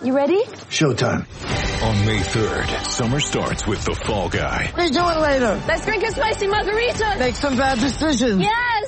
You ready? Showtime. On May 3rd, summer starts with The Fall Guy. Let's do it later. Let's drink a spicy margarita. Make some bad decisions. Yes.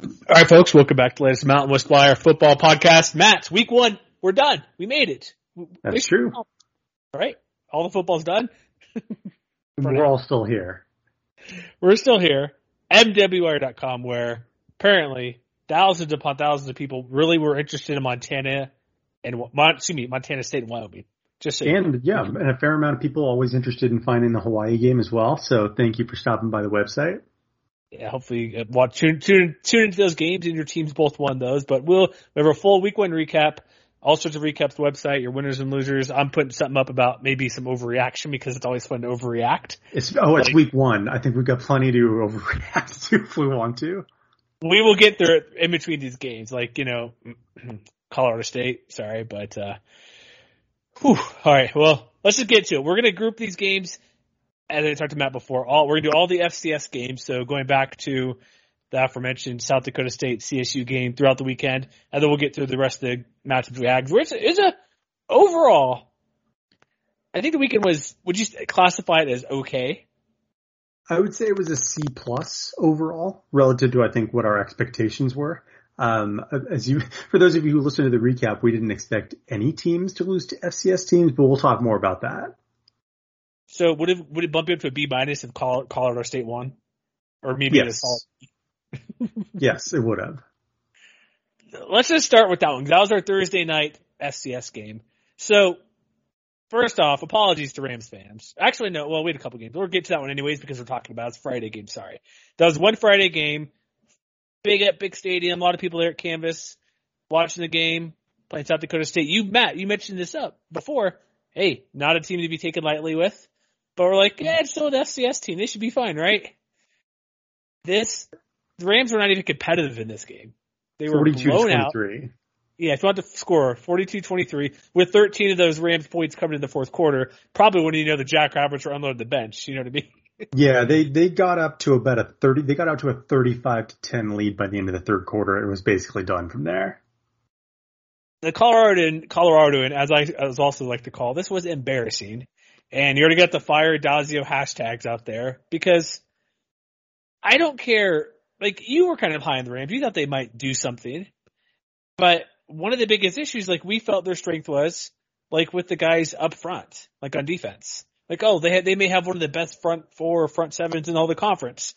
All right, folks, welcome back to the latest Mountain West Flyer football podcast. Matt, week one, we're done. We made it. That's Week- true. All right, all the football's done. We're all still here. We're still here. MWR.com, where apparently thousands upon thousands of people really were interested in Montana and excuse me, Montana State and Wyoming. Just so. And yeah, and a fair amount of people always interested in finding the Hawaii game as well. So thank you for stopping by the website. Yeah, hopefully uh, watch tune, tune tune into those games and your teams both won those. But we'll we have a full week one recap, all sorts of recaps. Website, your winners and losers. I'm putting something up about maybe some overreaction because it's always fun to overreact. It's oh, it's Like- week one. I think we've got plenty to overreact to if we want to. We will get there in between these games, like you know, Colorado State. Sorry, but uh, whew, all right. Well, let's just get to it. We're gonna group these games as I talked Matt before. All we're gonna do all the FCS games. So going back to the aforementioned South Dakota State CSU game throughout the weekend, and then we'll get through the rest of the matchups we had. It's, it's a overall. I think the weekend was. Would you classify it as okay? I would say it was a C plus overall relative to I think what our expectations were. Um, as you, for those of you who listen to the recap, we didn't expect any teams to lose to FCS teams, but we'll talk more about that. So would it would it bump you up to a B minus if Col- Colorado State won, or maybe a Yes. solid Yes, it would have. let's just start with that one. That was our Thursday night FCS game. So, first off, apologies to Rams fans. Actually, no. Well, we had a couple games. We'll get to that one anyways because we're talking about it. it's Friday game. Sorry, that was one Friday game. Big at big stadium. A lot of people there at Canvas watching the game. Playing South Dakota State. You, Matt, you mentioned this up before. Hey, not a team to be taken lightly with. But we're like, yeah, it's still an FCS team. They should be fine, right? This, the Rams were not even competitive in this game. They were 42 blown out. Yeah, if you want to score, 42-23, with 13 of those Rams points coming in the fourth quarter, probably when you know the Jackrabbits were unloaded the bench. You know what I mean? Yeah, they they got up to about a thirty. They got out to a thirty-five to ten lead by the end of the third quarter. It was basically done from there. The Colorado and Colorado and as I as also like to call, this was embarrassing. And you already got the fire Addazio hashtags out there because I don't care. Like you were kind of high on the Rams. You thought they might do something, but one of the biggest issues, like we felt their strength was like with the guys up front, like on defense. Like, oh, they had, they may have one of the best front four or front sevens in all the conference.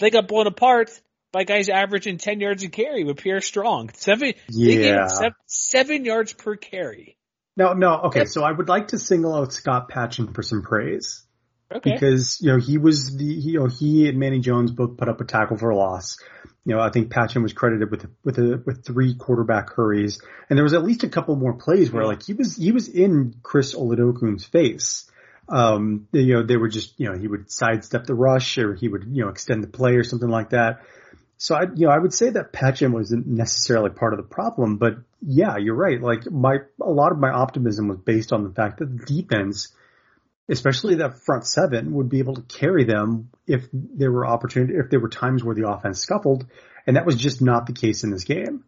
They got blown apart by guys averaging 10 yards a carry with Pierre Strong. Seven, yeah. seven, seven yards per carry. No, no, okay, so I would like to single out Scott Patchan for some praise. Okay. Because, you know, he was the, you know, he and Manny Jones both put up a tackle for a loss. You know, I think Patchan was credited with, with a, with three quarterback hurries. And there was at least a couple more plays where like he was, he was in Chris Oladokun's face. Um, you know, they were just, you know, he would sidestep the rush or he would, you know, extend the play or something like that. So I, you know, I would say that Patchan wasn't necessarily part of the problem, but yeah, you're right. Like my, a lot of my optimism was based on the fact that the defense, especially that front seven, would be able to carry them if there were opportunity, if there were times where the offense scuffled, and that was just not the case in this game.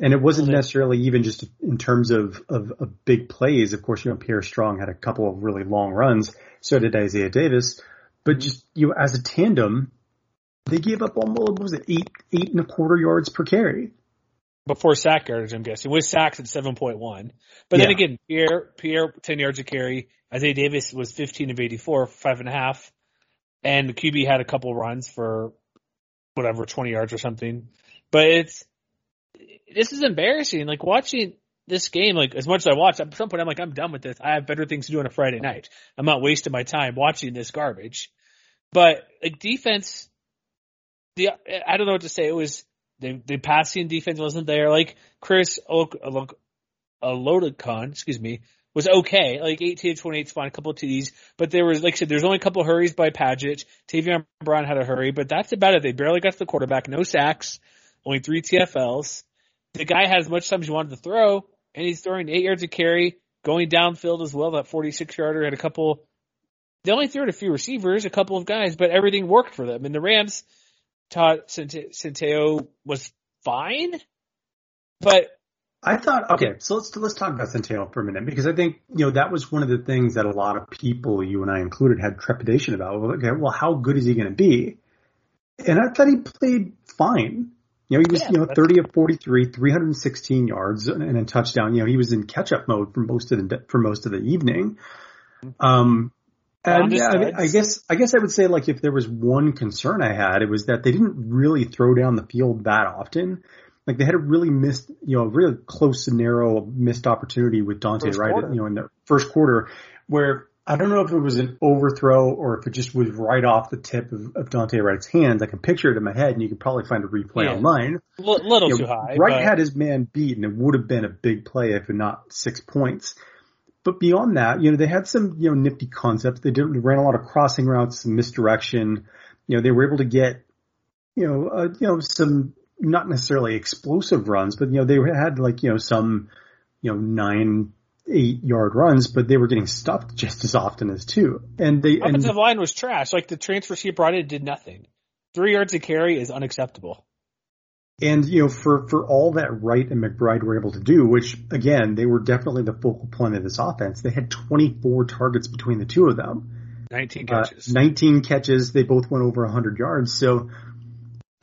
And it wasn't necessarily even just in terms of, of, of big plays. Of course, you know, Pierre Strong had a couple of really long runs. So did Isaiah Davis. But mm-hmm. just, you know, as a tandem, they gave up almost, what was it, eight, eight and a quarter yards per carry. Before sack yardage, I'm guessing. With sacks at 7.1. But Yeah. then again, Pierre, Pierre, 10 yards a carry. Isaiah Davis was 15 of 84, five and a half. And the QB had a couple runs for whatever, 20 yards or something. But it's, this is embarrassing. Like watching this game, like as much as I watch, at some point I'm like, I'm done with this. I have better things to do on a Friday night. I'm not wasting my time watching this garbage. But like defense, the I don't know what to say. It was the the passing defense wasn't there. Like Chris uh, Oladokun, excuse me, was okay. Like 18 to 28 is fine, a couple of TDs, but there was, like I said, there's only a couple of hurries by Paget. Tavion Brown had a hurry, but that's about it. They barely got to the quarterback, no sacks, only three TFLs. The guy had as much time as he wanted to throw, and he's throwing eight yards of carry, going downfield as well. That 46 yarder had a couple. They only threw it a few receivers, a couple of guys, but everything worked for them. And the Rams, Todd Centeio was fine, but I thought, okay, so let's let's talk about Centeio for a minute because I think you know that was one of the things that a lot of people, you and I included, had trepidation about. Well, okay, well, how good is he going to be? And I thought he played fine. You know, he was Yeah, you know 30 of 43, 316 yards and a touchdown. You know, he was in catch up mode for most of the for most of the evening. Um, and yeah, I, mean, I guess I guess I would say like if there was one concern I had, it was that they didn't really throw down the field that often. Like they had a really missed, you know, a really close and narrow missed opportunity with Dante First Wright, quarter. you know, in the first quarter, where I don't know if it was an overthrow or if it just was right off the tip of, of Dante Wright's hands. I can picture it in my head, and you could probably find a replay Yeah. online. a little You too high. Wright but- had his man beat, and it would have been a big play if not six points. But beyond that, you know, they had some, you know, nifty concepts. They did, ran a lot of crossing routes, some misdirection. You know, they were able to get, you know, uh, you know, some not necessarily explosive runs, but you know, they had like, you know, some, you know, nine, eight yard runs, but they were getting stuffed just as often as two. And they, and offensive line was trash. Like the transfers he brought in did nothing. Three yards of carry is unacceptable. And you know, for for all that Wright and McBride were able to do, which again they were definitely the focal point of this offense, they had 24 targets between the two of them, 19 Uh, catches. 19 catches. They both went over 100 yards. So,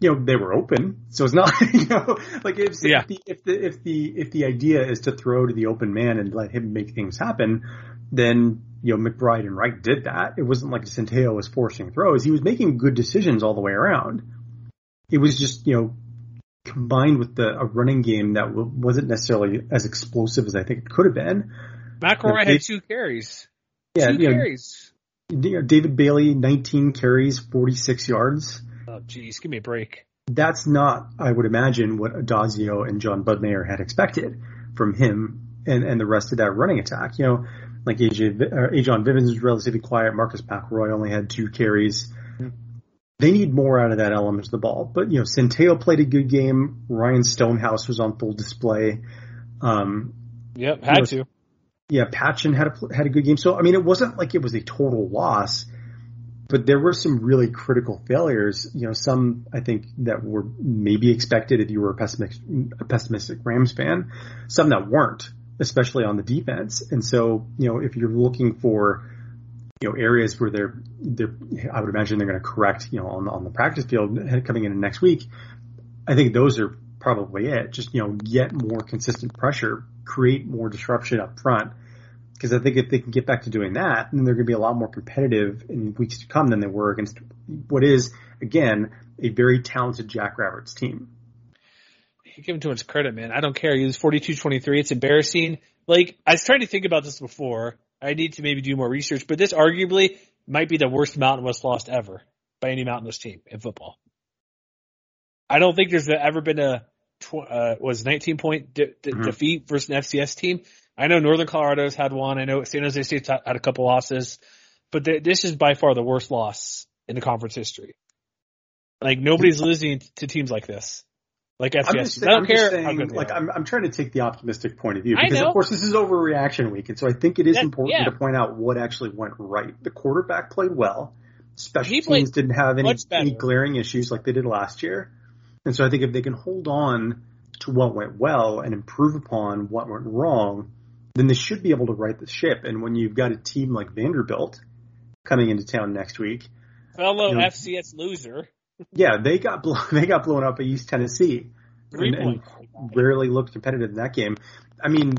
you know, they were open. So it's not, you know, like if, Yeah. if the if the if the if the idea is to throw to the open man and let him make things happen, then you know McBride and Wright did that. It wasn't like Centeio was forcing throws. He was making good decisions all the way around. It was just you know combined with the a running game that w- wasn't necessarily as explosive as I think it could have been. McElroy had two carries. Yeah, two you know, carries. you know, David Bailey, 19 carries, 46 yards. Oh, jeez, give me a break. That's not, I would imagine, what Addazio and Jon Budmayr had expected from him and, and the rest of that running attack. You know, like AJ, uh, Ajon Vivens was relatively quiet. Marcus McElroy only had two carries. They need more out of that element of the ball. But, you know, Centeio played a good game. Ryan Stonehouse was on full display. Um, Yep, had know, to. yeah, Patchan had a had a good game. So I mean, it wasn't like it was a total loss, but there were some really critical failures. You know, some I think that were maybe expected if you were a pessimistic, a pessimistic Rams fan. Some that weren't, especially on the defense. And so you know, if you're looking for you know, areas where they're, they're, I would imagine they're going to correct, you know, on, the, on the practice field coming in next week. I think those are probably it. Just, you know, get more consistent pressure, create more disruption up front. Because I think if they can get back to doing that, then they're going to be a lot more competitive in weeks to come than they were against what is, again, a very talented Jackrabbits team. You give him too much credit, man. I don't care. He was 42-23. It's embarrassing. Like, I was trying to think about this before. I need to maybe do more research, but this arguably might be the worst Mountain West loss ever by any Mountain West team in football. I don't think there's ever been a tw- uh, was 19 point de- de- mm-hmm. defeat versus an FCS team. I know Northern Colorado's had one. I know San Jose State's had a couple losses, but th- this is by far the worst loss in the conference history. Like nobody's losing to teams like this. Like FCS. I'm just, I don't care saying, like. I'm, I'm trying to take the optimistic point of view because of course this is overreaction week, and so I think it is That- important yeah. to point out what actually went right. The quarterback played well. Special He teams didn't have any, any glaring issues like they did last year, and so I think if they can hold on to what went well and improve upon what went wrong, then they should be able to right the ship. And when you've got a team like Vanderbilt coming into town next week, Fellow you know- FCS loser. Yeah, they got blown, they got blown up by East Tennessee. And, and rarely looked competitive in that game. I mean,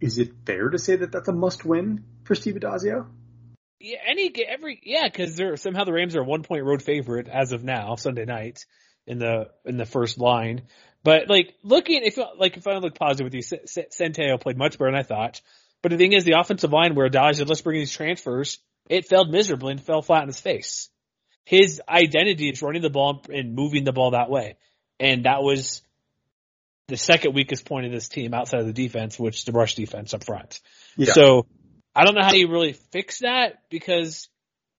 is it fair to say that that's a must win for Steve Addazio? Yeah, any every yeah, because they're somehow the Rams are a one point road favorite as of now Sunday night in the in the first line. But like looking if like if I look positive with you, S- played much better than I thought. But the thing is, the offensive line where Addazio let's bring these transfers, it failed miserably and fell flat in his face. His identity is running the ball and moving the ball that way, and that was the second weakest point of this team outside of the defense, which is the rush defense up front. Yeah. So I don't know how you really fix that because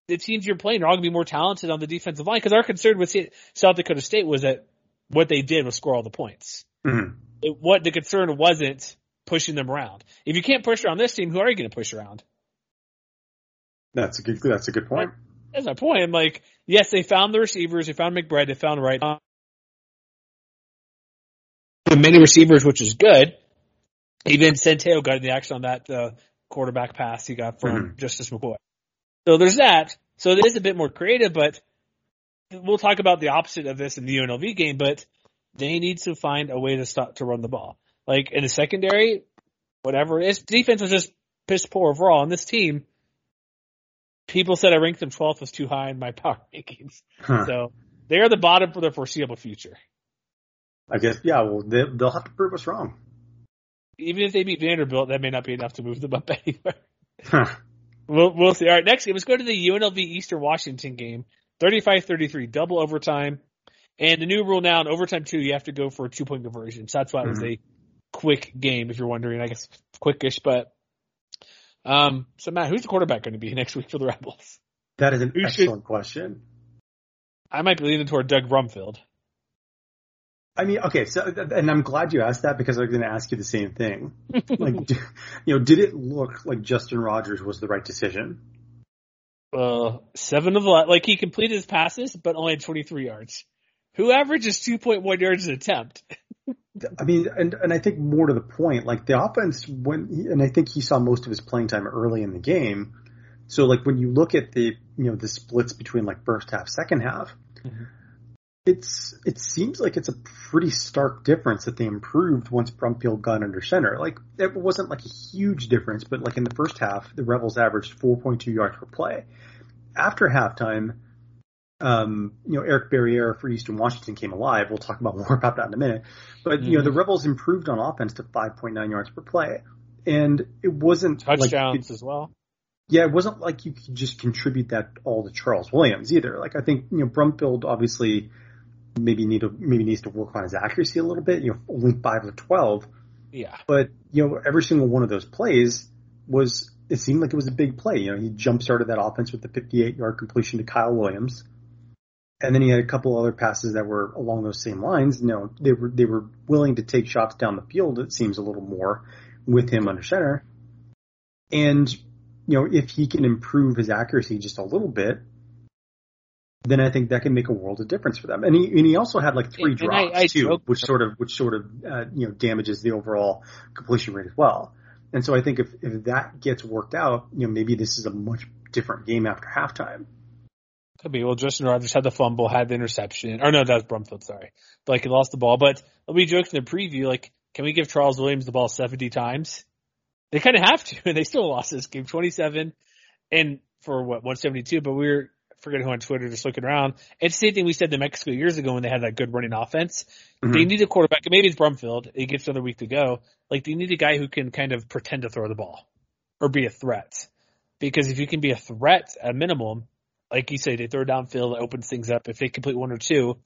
the teams you're playing are all going to be more talented on the defensive line. Because our concern with South Dakota State was that what they did was score all the points. Mhm. It, what the concern wasn't pushing them around. If you can't push around this team, who are you going to push around? That's a good. That's a good point. That's my point. I'm like, yes, they found the receivers, they found McBride, they found Wright. The many receivers, which is good. Even Centeio got in the action on that uh, quarterback pass he got from Mhm. Justice McCoy. So there's that. So it is a bit more creative, but we'll talk about the opposite of this in the UNLV game, but they need to find a way to stop to run the ball. Like in the secondary, whatever it is, defense was just piss poor overall. On this team, people said I ranked them 12th was too high in my power rankings. Huh. So they are the bottom for the foreseeable future. I guess. Yeah. Well, they, they'll have to prove us wrong. Even if they beat Vanderbilt, that may not be enough to move them up anywhere. Huh. We'll, we'll see. All right, next game. Let's go to the UNLV Eastern Washington game. 35-33, double overtime. And the new rule now in overtime two, you have to go for a two point conversion. So that's why it was mm-hmm. a quick game, if you're wondering. I guess quickish, but um. So Matt, who's the quarterback going to be next week for the Rebels? That is an Who should- excellent question. I might be leaning toward Doug Brumfield. I mean, okay, so and I'm glad you asked that because I was going to ask you the same thing. Like, do- you know, did it look like Justin Rogers was the right decision? Uh, seven of ele- like he completed his passes, but only had 23 yards. Who averages 2.1 yards an attempt? I mean, and and I think more to the point, like the offense when, and I think he saw most of his playing time early in the game. So like when you look at the you know the splits between like first half, second half, mm-hmm. it's it seems like it's a pretty stark difference that they improved once Brumfield got under center. Like it wasn't like a huge difference, but like in the first half, the Rebels averaged 4.2 yards per play. After halftime, um, you know, Eric Barriere for Eastern Washington came alive. We'll talk about more about that in a minute. But, you know, the Rebels improved on offense to 5.9 yards per play. And it wasn't Touchdowns like, as well. yeah, it wasn't like you could just contribute that all to Charles Williams either. Like I think, you know, Brumfield obviously maybe need to, maybe needs to work on his accuracy a little bit, you know, only five of 12. Yeah. But, you know, every single one of those plays was, it seemed like it was a big play. You know, he jump started that offense with the 58 yard completion to Kyle Williams. And then he had a couple other passes that were along those same lines. You know, they were, they were willing to take shots down the field, it seems a little more with him under center. And, you know, if he can improve his accuracy just a little bit, then I think that can make a world of difference for them. And he, and he also had like three And I- drops I too, joked- which sort of, which sort of, uh, you know, damages the overall completion rate as well. And so I think if, if that gets worked out, you know, maybe this is a much different game after halftime. Could be. Well, Justin Rogers had the fumble, had the interception. Or no, that was Brumfield, sorry. But like he lost the ball. But we joked in the preview, like, can we give Charles Williams the ball 70 times? They kind of have to, and they still lost this game 27 and for what, 172. But we were, forgetting who on Twitter, just looking around. It's the same thing we said to Mexico years ago when they had that good running offense. Mm-hmm. They need a quarterback. Maybe it's Brumfield. He gets another week to go. Like they need a guy who can kind of pretend to throw the ball or be a threat. Because if you can be a threat at minimum, like you say, they throw downfield, it opens things up. If they complete one or two,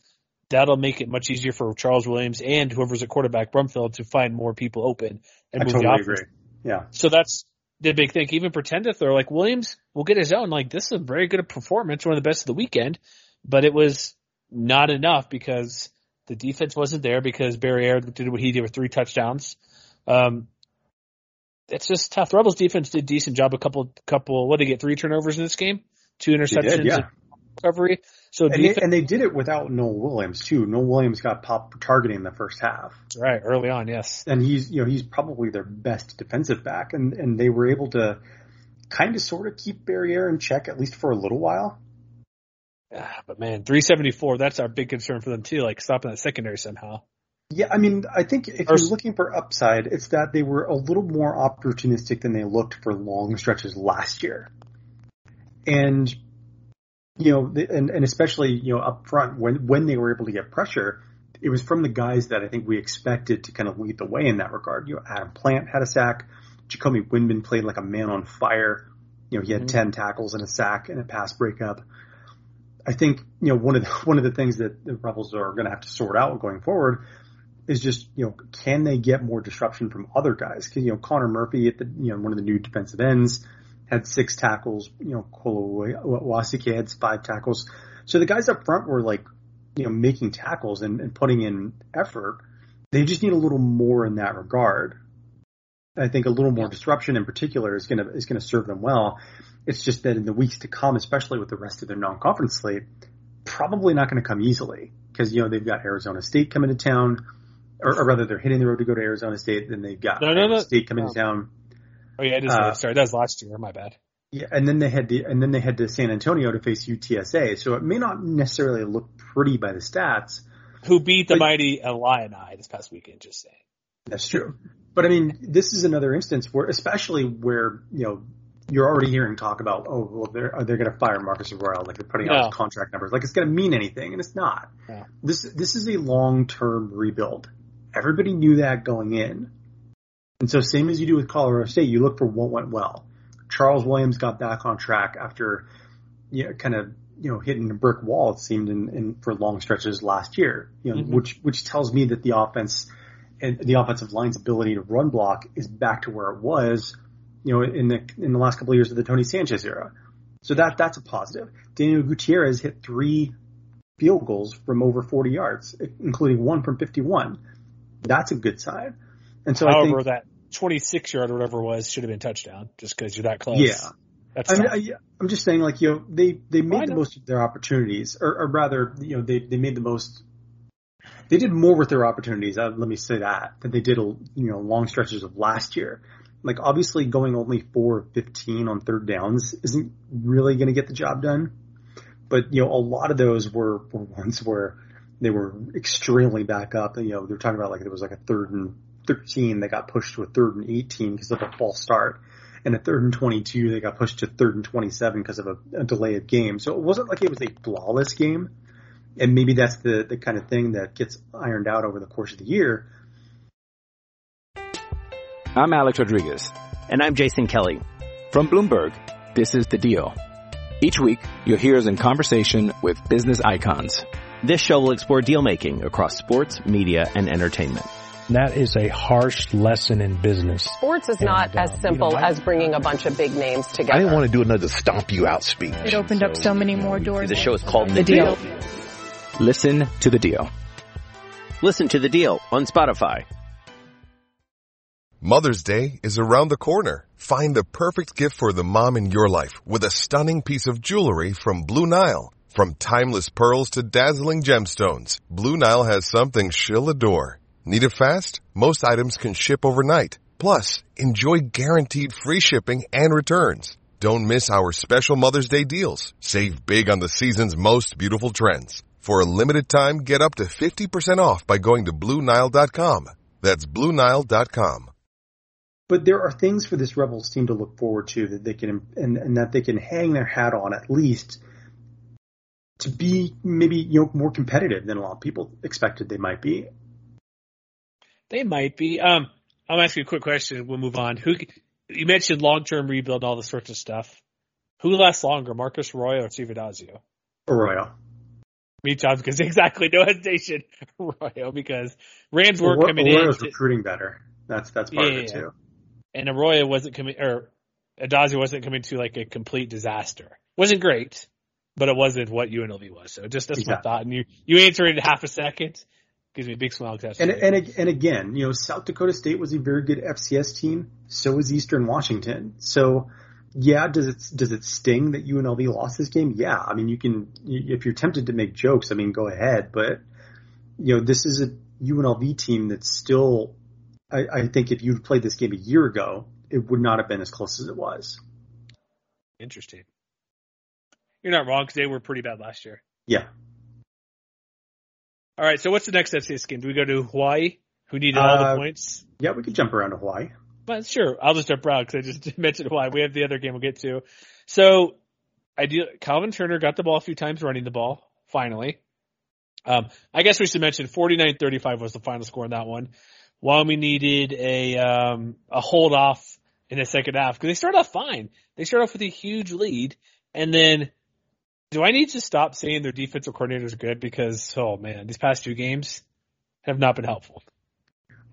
that'll make it much easier for Charles Williams and whoever's a quarterback, Brumfield, to find more people open and I move totally the offense. agree. Yeah. So that's the big thing. Even pretend to throw like Williams will get his own. Like this is a very good performance, one of the best of the weekend, but it was not enough because the defense wasn't there because Barriere did what he did with three touchdowns. Um, it's just tough. Rebels defense did a decent job. A couple, couple, what did they get? Three turnovers in this game, two interceptions, did, yeah. recovery. So and, defense, they, and they did it without Noel Williams too. Noel Williams got pop targeting in the first half. right early on, yes. And he's you know he's probably their best defensive back, and and they were able to kind of sort of keep Barriere in check at least for a little while. Yeah, but man, 374, that's our big concern for them too, like stopping that secondary somehow. Yeah, I mean, I think if you're looking for upside, it's that they were a little more opportunistic than they looked for long stretches last year. And, you know, and, and especially, you know, up front when, when they were able to get pressure, it was from the guys that I think we expected to kind of lead the way in that regard. You know, Adam Plant had a sack. Jacoby Windmon played like a man on fire. You know, he had mm-hmm. 10 tackles and a sack and a pass breakup. I think, you know, one of the, one of the things that the Rebels are going to have to sort out going forward is just, you know, can they get more disruption from other guys? Cause, you know, Connor Murphy at the, you know, one of the new defensive ends had six tackles, you know, Kolowasike had five tackles. So the guys up front were like, you know, making tackles and, and putting in effort. They just need a little more in that regard. I think a little more disruption in particular is going to, is going to serve them well. It's just that in the weeks to come, especially with the rest of their non-conference slate, probably not going to come easily because, you know, they've got Arizona State coming to town or, or, rather they're hitting the road to go to Arizona State, then they've got no, no, no. State coming to town. Oh yeah, it is. Uh, sorry, that was last year. My bad. Yeah, and then they had the, and then they had to San Antonio to face UTSA. So it may not necessarily look pretty by the stats. Who beat the but, mighty Illini this past weekend? Just saying. That's true. But I mean, this is another instance where, especially where you know you're already hearing talk about, oh, well, they're they're going to fire Marcus Arroyo, like they're putting no. out contract numbers, like it's going to mean anything, and it's not. No. This this is a long term rebuild. Everybody knew that going in. And so same as you do with Colorado State, you look for what went well. Charles Williams got back on track after, you know, kind of, you know, hitting a brick wall, it seemed in, in for long stretches last year, you know, mm-hmm. which, which tells me that the offense and the offensive line's ability to run block is back to where it was, you know, in the, in the last couple of years of the Tony Sanchez era. So that, that's a positive. Daniel Gutierrez hit three field goals from over 40 yards, including one from 51 that's a good sign. And so However, I think that 26 yard or whatever it was should have been touchdown just because you're that close. Yeah. That's I mean, I, am just saying, like you know, they they made the most of their opportunities, or, or rather, you know, they they made the most. They did more with their opportunities. Uh, let me say that than they did, you know, long stretches of last year. Like obviously, going only four of 15 on third downs isn't really going to get the job done. But you know, a lot of those were, were ones where they were extremely back up. You know, they're talking about like there was like a third and 13 they got pushed to a third and 18 because of a false start. And a third and 22, they got pushed to third and 27 because of a, a delay of game. So it wasn't like it was a flawless game. And maybe that's the, the kind of thing that gets ironed out over the course of the year. I'm Alex Rodriguez. And I'm Jason Kelly. From Bloomberg, this is The Deal. Each week, you'll hear us in conversation with business icons. This show will explore deal making across sports, media, and entertainment. That is a harsh lesson in business. Sports is and, not uh, as simple you know, as bringing a bunch of big names together. I didn't want to do another stomp you out speech. It opened so, up so many more doors. The show is called The, the deal. deal. Listen to the deal. Listen to the deal on Spotify. Mother's Day is around the corner. Find the perfect gift for the mom in your life with a stunning piece of jewelry from Blue Nile. From timeless pearls to dazzling gemstones, Blue Nile has something she'll adore. Need it fast? Most items can ship overnight. Plus, enjoy guaranteed free shipping and returns. Don't miss our special Mother's Day deals. Save big on the season's most beautiful trends. For a limited time, get up to 50% off by going to BlueNile.com. That's BlueNile.com. But there are things for this Rebels team to look forward to that they can, and, and that they can hang their hat on at least to be maybe, you know, more competitive than a lot of people expected they might be. They might be. Um, I'll ask you a quick question. We'll move on. Who you mentioned long term rebuild, and all this sorts of stuff. Who lasts longer, Marcus Arroyo or Steve? Arroyo. Me, John, because exactly no hesitation, Arroyo, because Rams were Arroyo, coming Arroyo's in. recruiting better. That's that's part Yeah, of it too. and Arroyo wasn't coming, or Addazio wasn't coming to like a complete disaster. wasn't great, but it wasn't what UNLV was. So just that's my thought. And you you answered it in half a second. Gives me a big smile. that's And and and again, you know, South Dakota State was a very good FCS team. So was Eastern Washington. So yeah, does it does it sting that UNLV lost this game? Yeah, I mean, you can if you're tempted to make jokes, I mean, go ahead. But you know, this is a UNLV team that's still. I, I think if you'd played this game a year ago, it would not have been as close as it was. Interesting. You're not wrong because they were pretty bad last year. Yeah. All right. So what's the next FCS game? Do we go to Hawaii, who needed all Uh, the points? Yeah, we could jump around to Hawaii. But sure, I'll just jump around because I just mentioned Hawaii. We have the other game we'll get to. So I do. Calvin Turner got the ball a few times running the ball. Finally, um, I guess we should mention 49-35 was the final score in that one. Wyoming needed a um, a hold off in the second half because they started off fine. They started off with a huge lead, and then do I need to stop saying their defensive coordinators are good because oh man, these past two games have not been helpful.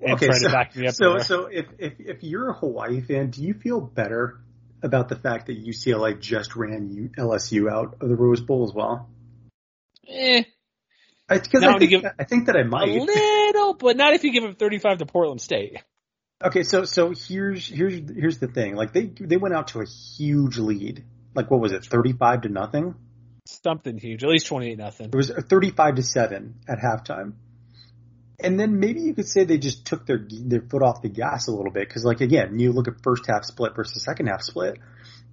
And okay, so, to back me up so, so if, if, if you're a Hawaii fan, do you feel better about the fact that UCLA just ran LSU out of the Rose Bowl as well? Eh, Because I, think, I think that I might. A little, but not if you give them 35 to Portland State. Okay, so so here's here's here's the thing. Like they they went out to a huge lead. Like what was it, thirty five to nothing? Something huge, at least 28 nothing. It was thirty five to seven at halftime. And then maybe you could say they just took their their foot off the gas a little bit because, like again, you look at first half split versus second half split,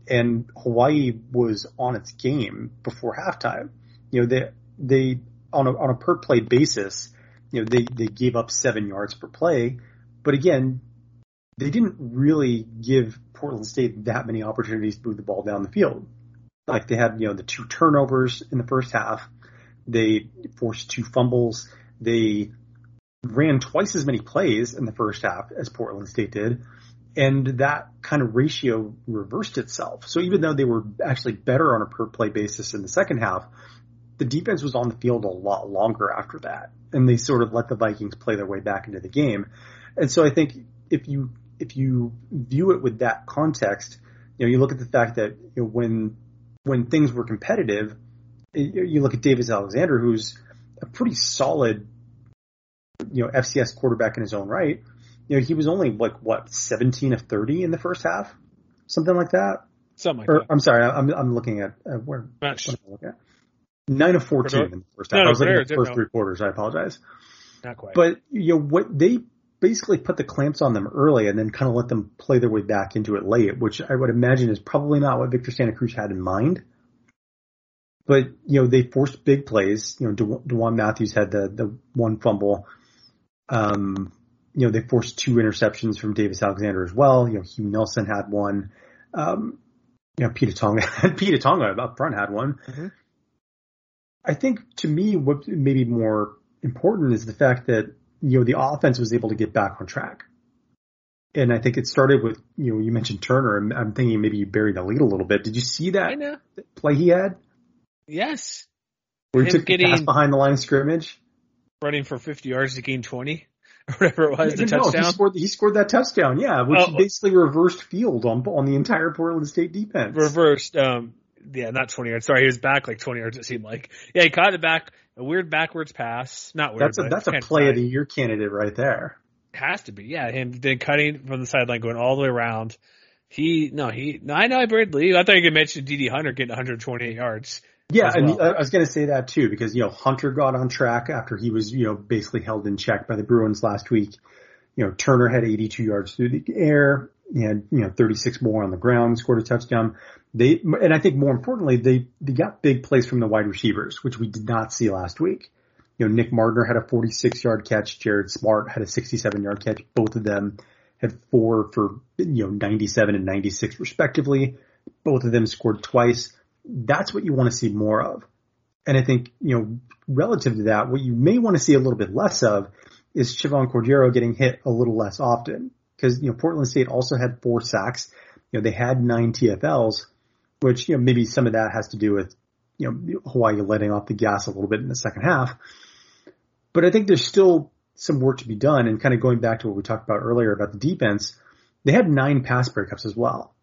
and Hawaii was on its game before halftime. You know they they on a on a per play basis, you know they they gave up seven yards per play, but again, they didn't really give Portland State that many opportunities to move the ball down the field. Like they had you know the two turnovers in the first half, they forced two fumbles, they ran twice as many plays in the first half as Portland State did. And that kind of ratio reversed itself. So even though they were actually better on a per play basis in the second half, the defense was on the field a lot longer after that. And they sort of let the Vikings play their way back into the game. And so I think if you, if you view it with that context, you know, you look at the fact that you know, when, when things were competitive, you you look at Davis Alexander, who's a pretty solid you know, FCS quarterback in his own right. You know, he was only like what, 17 of 30 in the first half? Something like that? Something like Or, that. I'm sorry, I'm, I'm looking at, uh, where, Not what am I looking at? 9 of 14 Or- in the first half. no, I was looking at the first no. three quarters. I apologize. Not quite. But, you know, what they basically put the clamps on them early and then kind of let them play their way back into it late, which I would imagine is probably not what Victor Santa Cruz had in mind. But, you know, they forced big plays. You know, De- DeJuan Matthews had the, the one fumble. Um, you know, they forced two interceptions from Davis Alexander as well. You know, Hugh Nelson had one. Um, you know, Peter Tonga, Peter Tonga up front had one. Mhm. I think to me, what may be more important is the fact that, you know, the offense was able to get back on track. And I think it started with, you know, you mentioned Turner. I'm, I'm thinking maybe you buried the lead a little bit. Did you see that play he had? Yes. Where he Him took the pass behind the line of scrimmage? Running for 50 yards to gain 20 or whatever it was, the No, touchdown. He scored, he scored that touchdown, yeah, which Oh. basically reversed field on on the entire Portland State defense. Reversed. Um, yeah, not 20 yards. Sorry, he was back like 20 yards, it seemed like. Yeah, he caught it back, a weird backwards pass. Not weird. That's a that's a play of the year candidate right there. Has to be. Yeah, him then cutting from the sideline, going all the way around. He, no, he, no, I know I buried lead. I thought you could mention DD Hunter getting 128 yards. Yeah, as and. I was going to say that too because you know Hunter got on track after he was you know basically held in check by the Bruins last week. You know Turner had 82 yards through the air. He had, you know, 36 more on the ground, scored a touchdown. They, and I think more importantly, they, they got big plays from the wide receivers, which we did not see last week. You know, Nick Mardner had a 46 yard catch. Jared Smart had a 67 yard catch. Both of them had four for, you know, 97 and 96 respectively. Both of them scored twice. That's what you want to see more of. And I think, you know, relative to that, what you may want to see a little bit less of is Chevan Cordeiro getting hit a little less often. Cause, you know, Portland State also had four sacks. You know, they had nine TFLs, which, you know, maybe some of that has to do with, you know, Hawaii letting off the gas a little bit in the second half. But I think there's still some work to be done and kind of going back to what we talked about earlier about the defense, they had nine pass breakups as well.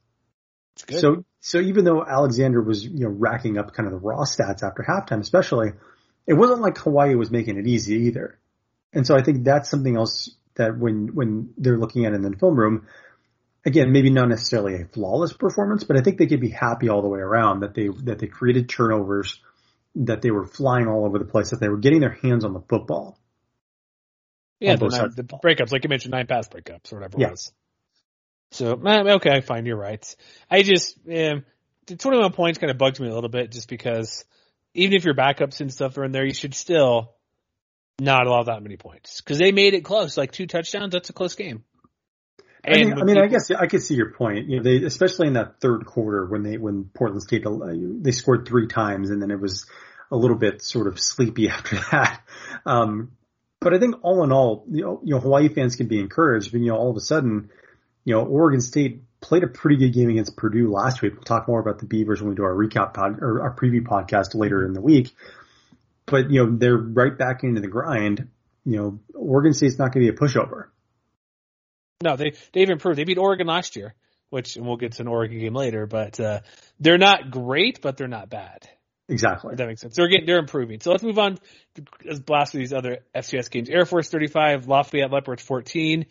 So, so even though Alexander was, you know, racking up kind of the raw stats after halftime, especially, it wasn't like Hawaii was making it easy either. And so I think that's something else that when, when they're looking at it in the film room, again, maybe not necessarily a flawless performance, but I think they could be happy all the way around that they, that they created turnovers, that they were flying all over the place, that they were getting their hands on the football. Yeah, the, nine, the breakups, like you mentioned, nine pass breakups or whatever yeah. it was. So, okay, fine, you're right. I just, um, the 21 points kind of bugs me a little bit just because even if your backups and stuff are in there, you should still not allow that many points because they made it close, like two touchdowns. That's a close game. I mean, I mean, people, I guess I could see your point. You know, they especially in that third quarter when they when Portland State they scored three times and then it was a little bit sort of sleepy after that. Um, but I think all in all, you know, you know, Hawaii fans can be encouraged. But you know, all of a sudden, you know, Oregon State played a pretty good game against Purdue last week. We'll talk more about the Beavers when we do our recap pod or our preview podcast later in the week. But you know, they're right back into the grind. You know, Oregon State's not going to be a pushover. No, they they've improved. They beat Oregon last year, which and we'll get to an Oregon game later. But uh, they're not great, but they're not bad. Exactly. If that makes sense. They're getting, they're improving. So let's move on. Let's blast through these other FCS games. Air Force 35, Lafayette Leopards 14.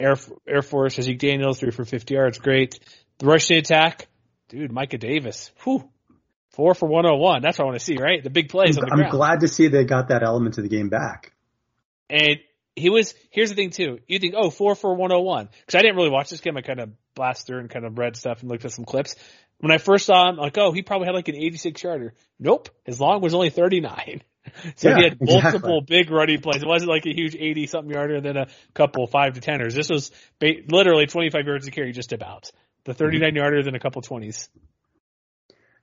Air, Air Force, Zeke Daniels, three for 50 yards. Great. The rushing attack. Dude, Micah Davis. Whew. Four for 101. That's what I want to see, right? The big plays I'm, on the I'm glad to see they got that element to the game back. And he was, here's the thing too. You think, oh, four for 101. Cause I didn't really watch this game. I kind of blasted through and kind of read stuff and looked at some clips. When I first saw him, like, oh, he probably had like an 86 yarder. Nope. His long was only 39. So yeah, he had multiple exactly. big running plays. It wasn't like a huge 80 something yarder and then a couple five to teners. This was ba- literally 25 yards to carry just about. The 39 mm-hmm. yarder, then a couple 20s.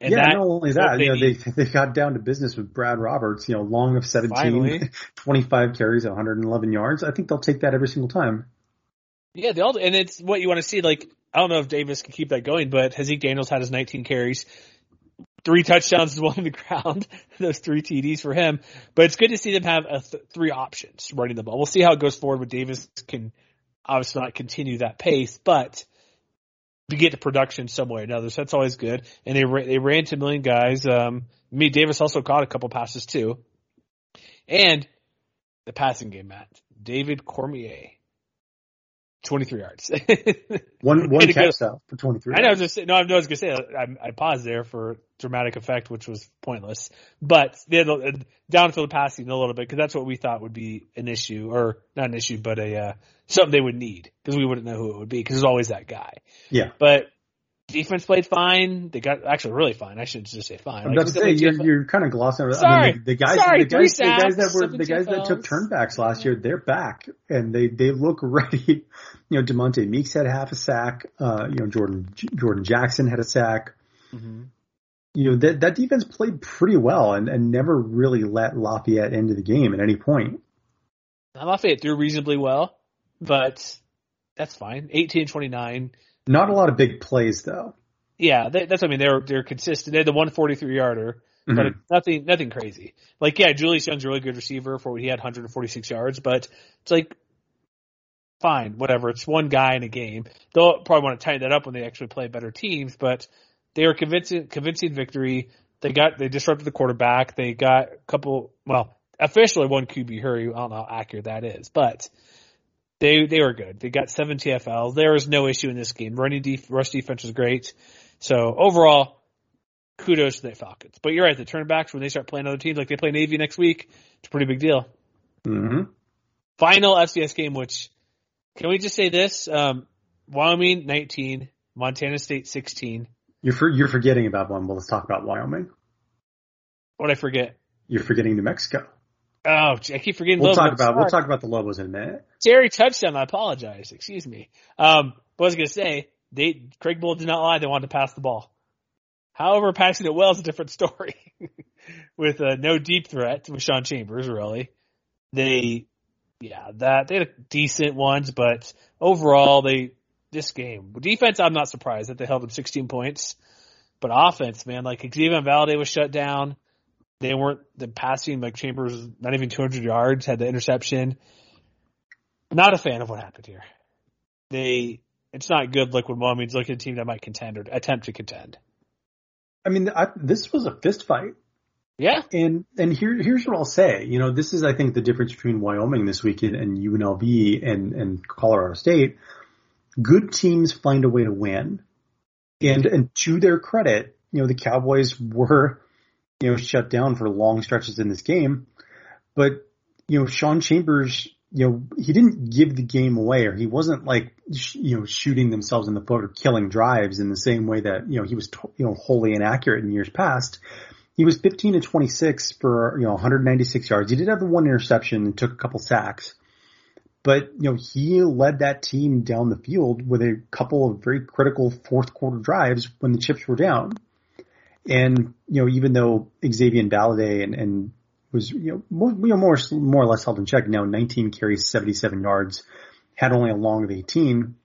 And yeah, not only that, you know, they, they got down to business with Brad Roberts, you know, long of 17, Finally. 25 carries, 111 yards. I think they'll take that every single time. Yeah, they all, and it's what you want to see. Like, I don't know if Davis can keep that going, but Zeke Daniels had his 19 carries, three touchdowns as well on the ground, those three TDs for him. But it's good to see them have th- three options running the ball. We'll see how it goes forward with Davis can obviously not continue that pace, but get to production some way or another. So that's always good. And they they ran to a million guys. Um, me Davis also caught a couple passes too, and the passing game, Matt David Cormier. 23 yards. one one catch out for 23. I know. I was just no. I was gonna say I, I, paused there for dramatic effect, which was pointless. But they had downfield passing a little bit because that's what we thought would be an issue, or not an issue, but a uh, something they would need because we wouldn't know who it would be because there's always that guy. Yeah. But defense played fine. They got actually really fine. I should just say fine. I'm about to say you're, you're kind of glossing over. Sorry, I mean, the, guys, Sorry, the guys, the guys that were the guys that took turnbacks last year, they're back and they they look ready. You know, Demonte Meeks had half a sack. Uh, you know, Jordan Jordan Jackson had a sack. Mm-hmm. You know that that defense played pretty well and, and never really let Lafayette into the game at any point. Lafayette threw reasonably well, but that's fine. 18-29. Not a lot of big plays though. Yeah, they, that's what I mean. They're they're consistent. They had the 143 yarder, mm-hmm. but nothing nothing crazy. Like yeah, Julius Young's a really good receiver for what he had 146 yards, but it's like fine, whatever. It's one guy in a game. They'll probably want to tighten that up when they actually play better teams, but they were convincing convincing victory. They got they disrupted the quarterback. They got a couple well, officially one QB hurry. I don't know how accurate that is, but they they were good. They got seven TFLs. There was no issue in this game. Running def- rush defense was great. So overall, kudos to the Falcons. But you're right, the turnbacks when they start playing other teams, like they play Navy next week, it's a pretty big deal. Mm-hmm. Final FCS game, which can we just say this? Um, Wyoming 19, Montana State 16. You're for, you're forgetting about one. Well, let's talk about Wyoming. What did I forget? You're forgetting New Mexico. Oh, I keep forgetting. We'll Lobos. talk about we'll talk about the Lobos in a minute. Terry touchdown. I apologize. Excuse me. Um, but I was gonna say they Craig Bohl did not lie. They wanted to pass the ball. However, passing it well is a different story. with uh, no deep threat with Sean Chambers, really. They, yeah, that they had decent ones, but overall, they this game defense. I'm not surprised that they held them 16 points, but offense, man, like Xazavian Valladay was shut down. They weren't the passing like Chambers, not even 200 yards, had the interception. Not a fan of what happened here. They, it's not good. Like when Wyoming's looking at a team that might contend or attempt to contend. I mean, I, this was a fist fight. Yeah. And and here here's what I'll say. You know, this is I think the difference between Wyoming this weekend and UNLV and and Colorado State. Good teams find a way to win. And and to their credit, you know, the Cowboys were you know shut down for long stretches in this game. But you know, Sean Chambers, you know, he didn't give the game away or he wasn't like sh- you know shooting themselves in the foot or killing drives in the same way that, you know, he was you know wholly inaccurate in years past he was 15 to 26 for, you know, 196 yards. He did have the one interception and took a couple sacks. But, you know, he led that team down the field with a couple of very critical fourth quarter drives when the chips were down. And, you know, even though Xazavian Valladay and, and was, you know, more, more, more or less held in check now, 19 carries, 77 yards, had only a long of 18.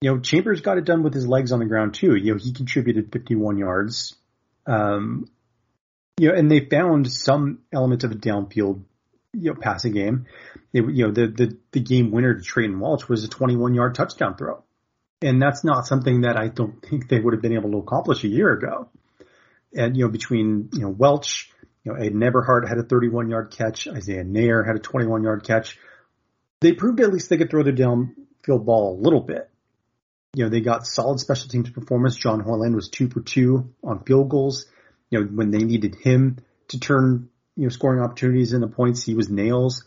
You know, Chambers got it done with his legs on the ground too. You know, he contributed 51 yards. Um, you know, and they found some element of a downfield, you know, passing game. They, you know, the, the, the game winner to Treyton Welch was a 21 yard touchdown throw. And that's not something that I don't think they would have been able to accomplish a year ago. And, you know, between, you know, Welch, you know, Ayden Eberhardt had a 31 yard catch. Isaiah Neyor had a 21 yard catch. They proved at least they could throw the downfield ball a little bit. You know, they got solid special teams performance. John Hoyland was two for two on field goals you know, when they needed him to turn, you know, scoring opportunities into points, he was nails.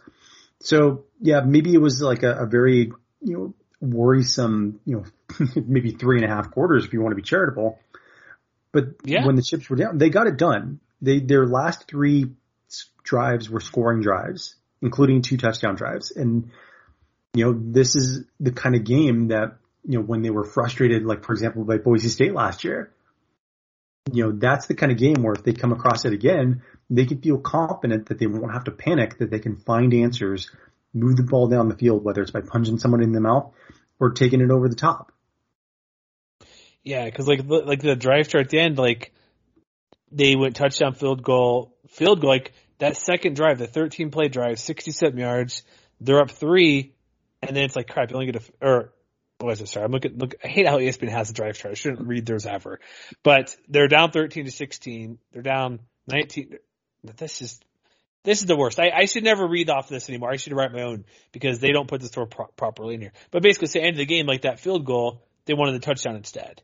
So yeah, maybe it was like a, a very, you know, worrisome, you know, maybe three and a half quarters if you want to be charitable. But yeah. when the chips were down, they got it done. They, their last three drives were scoring drives, including two touchdown drives. And, you know, this is the kind of game that, you know, when they were frustrated, like for example, by Boise State last year, you know, that's the kind of game where if they come across it again, they can feel confident that they won't have to panic, that they can find answers, move the ball down the field, whether it's by punching someone in the mouth or taking it over the top. Yeah, because like like the drive chart at the end, like they went touchdown, field goal, field goal. Like that second drive, the 13 play drive, 67 yards. They're up three, and then it's like crap. You only get a or what was it? Sorry, I'm looking. Look, I hate how ESPN has the drive chart. I shouldn't read theirs ever. But they're down 13 to 16. They're down 19. This is this is the worst. I, I should never read off this anymore. I should write my own because they don't put the score pro- properly in here. But basically, say end of the game, like that field goal, they wanted the touchdown instead,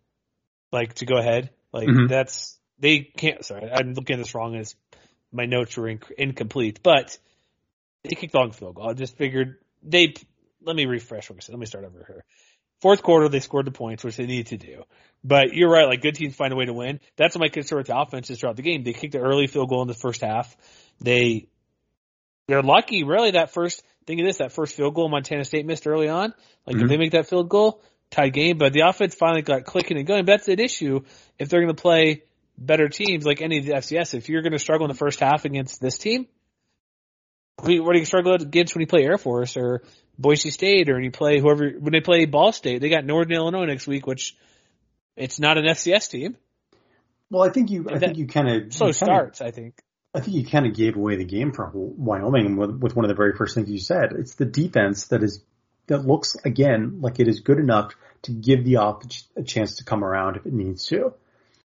like to go ahead. Like mm-hmm. that's they can't. Sorry, I'm looking at this wrong. As my notes were inc- incomplete, but they kicked the long field goal. I just figured they. Let me refresh what I said. Let me start over here. Fourth quarter, they scored the points, which they needed to do. But you're right, like good teams find a way to win. That's what my concern with the offenses throughout the game. They kicked the early field goal in the first half. They, they're lucky, really, that first, think of this, that first field goal Montana State missed early on. Like mm-hmm. if they make that field goal, tied game, but the offense finally got clicking and going. But that's an issue if they're going to play better teams like any of the FCS. If you're going to struggle in the first half against this team, what do you struggle against when you play Air Force or Boise State or you play whoever when they play Ball State? They got Northern Illinois next week, which it's not an FCS team. Well, I think you, I think you kind of so starts. I think. I think you kind of gave away the game for Wyoming with, with one of the very first things you said. It's the defense that is that looks again like it is good enough to give the offense a chance to come around if it needs to,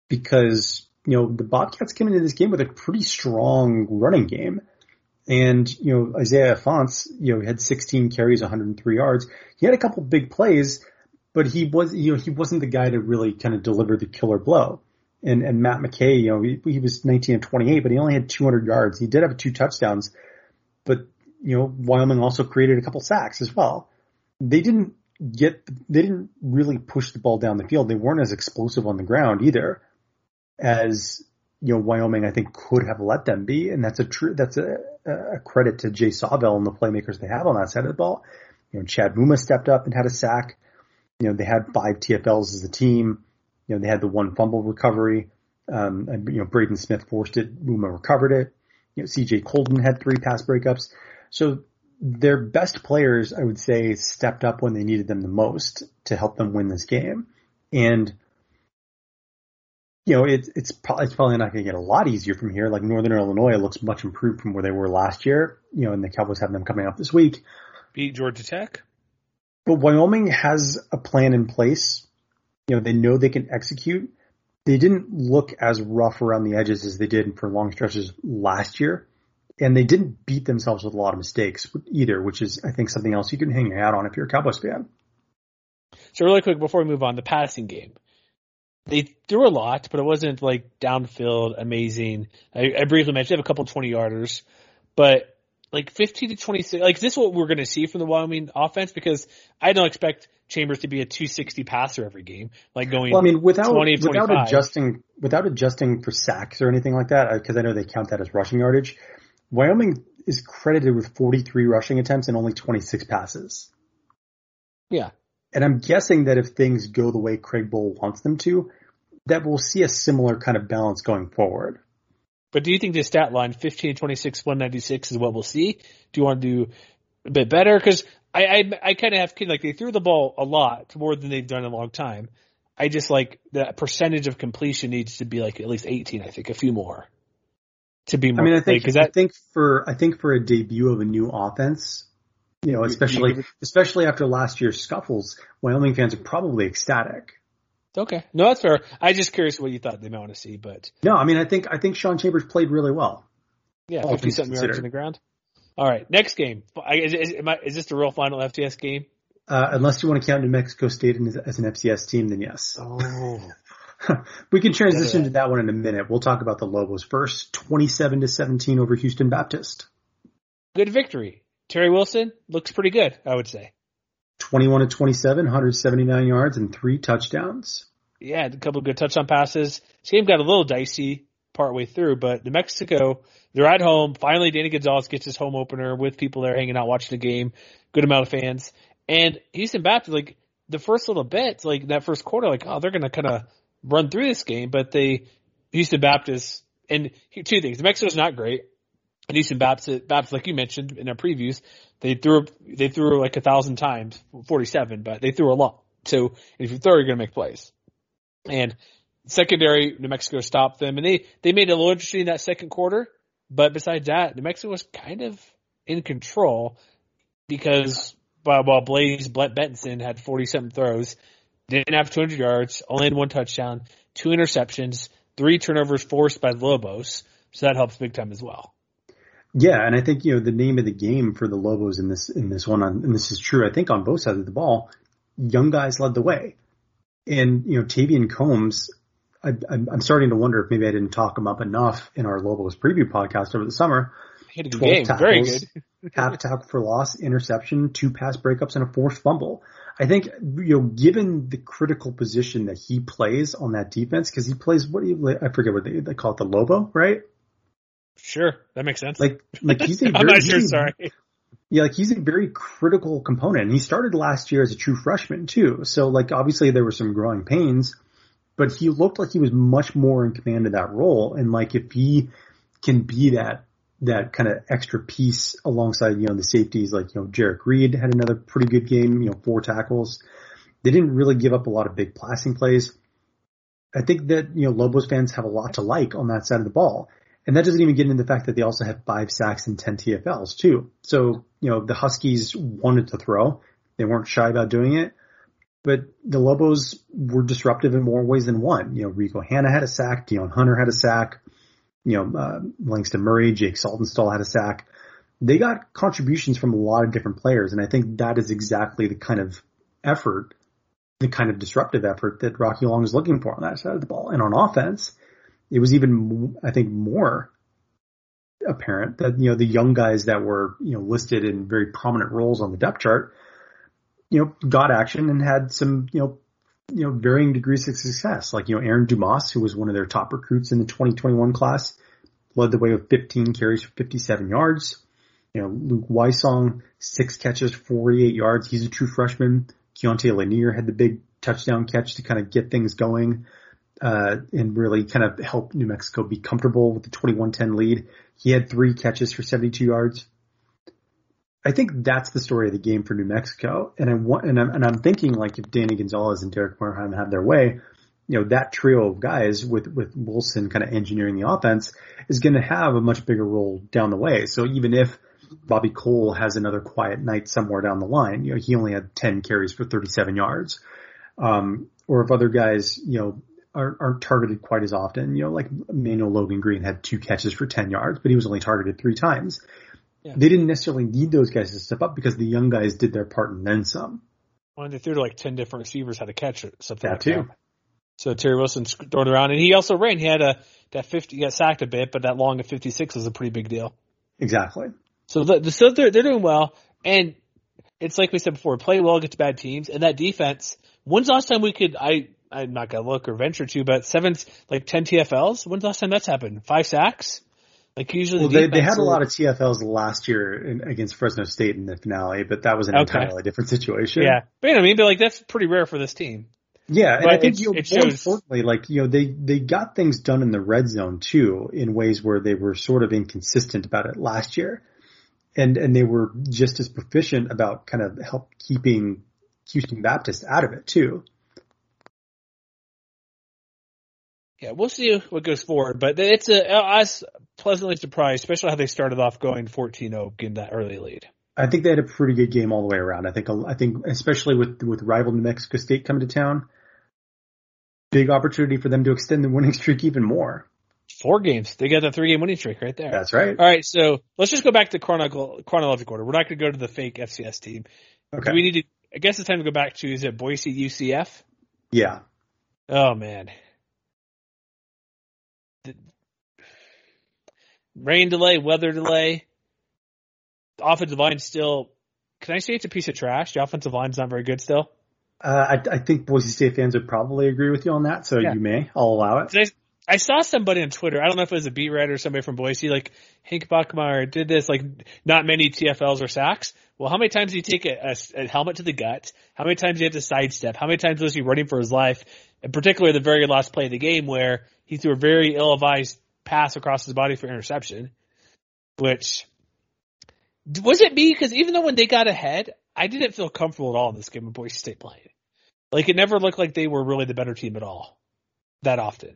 because you know the Bobcats came into this game with a pretty strong running game. And, you know, Isaiah Ifanse, you know, had 16 carries, 103 yards. He had a couple big plays, but he was, you know, he wasn't the guy to really kind of deliver the killer blow. And, and Matt McKay, you know, he, he was 19 and 28, but he only had 200 yards. He did have two touchdowns, but, you know, Wyoming also created a couple sacks as well. They didn't get, they didn't really push the ball down the field. They weren't as explosive on the ground either as, you know, Wyoming I think could have let them be. And that's a true, that's a, a credit to Jay Sawvel and the playmakers they have on that side of the ball. You know, Chad Muma stepped up and had a sack. You know, they had five TFLs as a team. You know, they had the one fumble recovery. Um, and, you know, Braden Smith forced it. Muma recovered it. You know, CJ Coldon had three pass breakups. So their best players, I would say, stepped up when they needed them the most to help them win this game. And, you know, it's, it's probably, it's probably not going to get a lot easier from here. Like Northern Illinois looks much improved from where they were last year, you know, and the Cowboys have them coming up this week. Beat Georgia Tech. But Wyoming has a plan in place. You know, they know they can execute. They didn't look as rough around the edges as they did for long stretches last year. And they didn't beat themselves with a lot of mistakes either, which is, I think, something else you can hang your hat on if you're a Cowboys fan. So really quick before we move on, the passing game. They threw a lot, but it wasn't like downfield amazing. I, I briefly mentioned they have a couple 20 yarders, but like 15 to 26, like is this what we're going to see from the Wyoming offense? Because I don't expect Chambers to be a 260 passer every game, like going. Well, I mean, without 20, without 25. adjusting without adjusting for sacks or anything like that, uh, because I know they count that as rushing yardage. Wyoming is credited with 43 rushing attempts and only 26 passes. Yeah. And I'm guessing that if things go the way Craig Bohl wants them to, that we'll see a similar kind of balance going forward. But do you think this stat line 15, 26, 196 is what we'll see? Do you want to do a bit better? Cause I, I, I kind of have, like they threw the ball a lot more than they've done in a long time. I just like the percentage of completion needs to be like at least 18, I think, a few more to be more. I mean, I think, like, that, I think for, I think for a debut of a new offense, you know, especially, especially after last year's scuffles, Wyoming fans are probably ecstatic. Okay. No, that's fair. I just curious what you thought they might want to see, but. No, I mean, I think, I think Sean Chambers played really well. Yeah, 50 something yards in the ground. All right. Next game. Is, is, is this the real final FCS game? Uh, unless you want to count New Mexico State as an FCS team, then yes. Oh. we can transition to that one in a minute. We'll talk about the Lobos first. 27 to 17 over Houston Baptist. Good victory. Terry Wilson looks pretty good, I would say. 21 to 27, 179 yards and three touchdowns. Yeah, a couple of good touchdown passes. This game got a little dicey partway through, but New Mexico, they're at home. Finally, Danny Gonzales gets his home opener with people there hanging out watching the game. Good amount of fans. And Houston Baptist, like the first little bit, like that first quarter, like, oh, they're going to kind of run through this game, but they, Houston Baptist, and two things. New Mexico's not great. And Houston Baptist, like you mentioned in our previews, they threw, they threw like a thousand times, 47, but they threw a lot. So if you throw, you're going to make plays. And secondary, New Mexico stopped them and they, they made it a little interesting in that second quarter. But besides that, New Mexico was kind of in control because while, while Blaze Benson had 40 something throws, didn't have 200 yards, only had one touchdown, two interceptions, three turnovers forced by Lobos. So that helps big time as well. Yeah, and I think you know the name of the game for the Lobos in this in this one, on, and this is true. I think on both sides of the ball, young guys led the way, and you know Tavian Combs. I, I'm starting to wonder if maybe I didn't talk him up enough in our Lobos preview podcast over the summer. Hit a good game, tackles, very good. half tackle for loss, interception, two pass breakups, and a forced fumble. I think you know, given the critical position that he plays on that defense, because he plays what do you, I forget what they, they call it, the Lobo, right? Sure, that makes sense. Like, like he's a very, I'm not sure. Sorry. Yeah, like he's a very critical component. And he started last year as a true freshman too. So like obviously there were some growing pains, but he looked like he was much more in command of that role. And like if he can be that that kind of extra piece alongside, you know, the safeties like, you know, Jerrick Reed had another pretty good game, you know, four tackles. They didn't really give up a lot of big passing plays. I think that, you know, Lobos fans have a lot to like on that side of the ball. And that doesn't even get into the fact that they also have five sacks and 10 TFLs too. So, you know, the Huskies wanted to throw. They weren't shy about doing it. But the Lobos were disruptive in more ways than one. You know, Rico Hanna had a sack. Dion Hunter had a sack. You know, uh, Langston Murray, Jake Saltonstall had a sack. They got contributions from a lot of different players. And I think that is exactly the kind of effort, the kind of disruptive effort that Rocky Long is looking for on that side of the ball. And on offense, it was even, I think, more apparent that, you know, the young guys that were, you know, listed in very prominent roles on the depth chart you know, got action and had some, you know, you know, varying degrees of success. Like, you know, Aaron Dumas, who was one of their top recruits in the 2021 class, led the way with 15 carries for 57 yards. You know, Luke Wysong, six catches, 48 yards. He's a true freshman. Keontae Lanier had the big touchdown catch to kind of get things going, uh, and really kind of help New Mexico be comfortable with the 21-10 lead. He had three catches for 72 yards. I think that's the story of the game for New Mexico. And I want, and I'm, and I'm thinking like if Danny Gonzales and Derek Warehime have their way, you know, that trio of guys with, with Wilson kind of engineering the offense is going to have a much bigger role down the way. So even if Bobby Cole has another quiet night somewhere down the line, you know, he only had 10 carries for 37 yards. Um, or if other guys, you know, aren't, aren't targeted quite as often, you know, like Emmanuel Logan Green had two catches for 10 yards, but he was only targeted three times. Yeah. They didn't necessarily need those guys to step up because the young guys did their part and then some. Well, they threw to like 10 different receivers how to catch it, something that like too. That. So Terry Wilson throwing around, and he also ran. He had a that 50, he got sacked a bit, but that long of 56 was a pretty big deal. Exactly. So the, so they're they're doing well, and it's like we said before, play well against bad teams, and that defense. When's the last time we could? I I'm not gonna look or venture to, but seven like 10 TFLs. When's the last time that's happened? Five sacks. Like usually, well, the they, they had a lot of TFLs last year in, against Fresno State in the finale, but that was an okay. entirely different situation. Yeah, but you know, I mean, but like that's pretty rare for this team. Yeah, and I think you know, it more shows... importantly, like you know, they they got things done in the red zone too, in ways where they were sort of inconsistent about it last year, and and they were just as proficient about kind of help keeping Houston Baptist out of it too. Yeah, we'll see what goes forward, but it's a I was pleasantly surprised, especially how they started off going 14-0, getting that early lead. I think they had a pretty good game all the way around. I think I think especially with with rival New Mexico State coming to town, big opportunity for them to extend the winning streak even more. Four games. They got the three game winning streak right there. That's right. All right, so let's just go back to chronological chronological order. We're not going to go to the fake FCS team. Okay. Do we need to? I guess it's time to go back to is it Boise UCF? Yeah. Oh man. Rain delay, weather delay. The offensive line still. Can I say it's a piece of trash? The offensive line's not very good still. Uh, I, I, think Boise State fans would probably agree with you on that, so yeah. you may. I'll allow it. I, I, saw somebody on Twitter. I don't know if it was a beat writer or somebody from Boise, like Hank Bachmeier did this. Like, not many TFLs or sacks. Well, how many times do you take a, a, a helmet to the gut? How many times do you have to sidestep? How many times was he running for his life? And particularly the very last play of the game where he threw a very ill-advised pass across his body for interception, which was it me? Because even though when they got ahead, I didn't feel comfortable at all in this game when Boise State playing. Like it never looked like they were really the better team at all that often.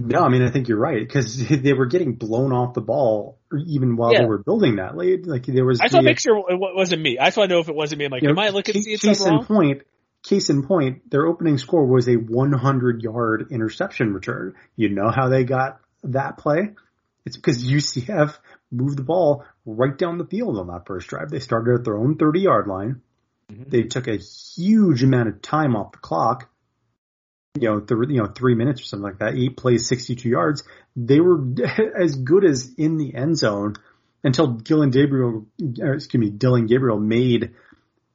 No, I mean I think you're right because they were getting blown off the ball even while yeah. they were building that lead. Like there was. I just want to make sure it wasn't me. I just want to know if it wasn't me. I'm like, am know, I looking case, case in point? Case in point, their opening score was a 100 yard interception return. You know how they got that play? It's because UCF moved the ball right down the field on that first drive. They started at their own 30 yard line. Mm-hmm. They took a huge amount of time off the clock you know, th- you know, three minutes or something like that, eight plays, 62 yards. They were as good as in the end zone until Dillon Gabriel, excuse me, Dillon Gabriel made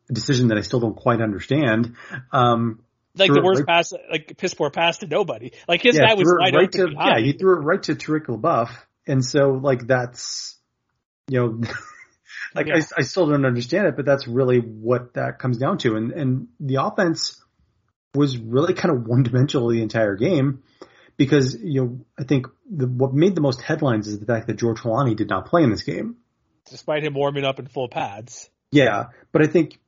a decision that I still don't quite understand. Um, like the worst right, pass, like piss poor pass to nobody. Like his yeah, guy was wide right open. To, yeah, he threw it right to Tariq LaBeouf. And so like that's, you know, like yeah. I, I still don't understand it, but that's really what that comes down to. And and the offense was really kind of one dimensional the entire game because you know I think the, what made the most headlines is the fact that George Holani did not play in this game, despite him warming up in full pads. Yeah, but I think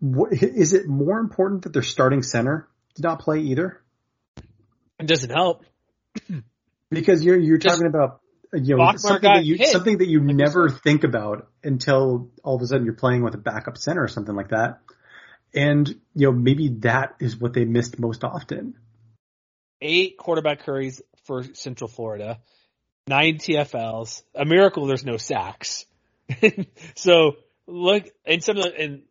what, is it more important that their starting center did not play either? It doesn't help because you're you're Just talking about you know something that you something that you never think about until all of a sudden you're playing with a backup center or something like that. And you know maybe that is what they missed most often. Eight quarterback hurries for Central Florida, nine TFLs. A miracle there's no sacks. so look, and some of the, and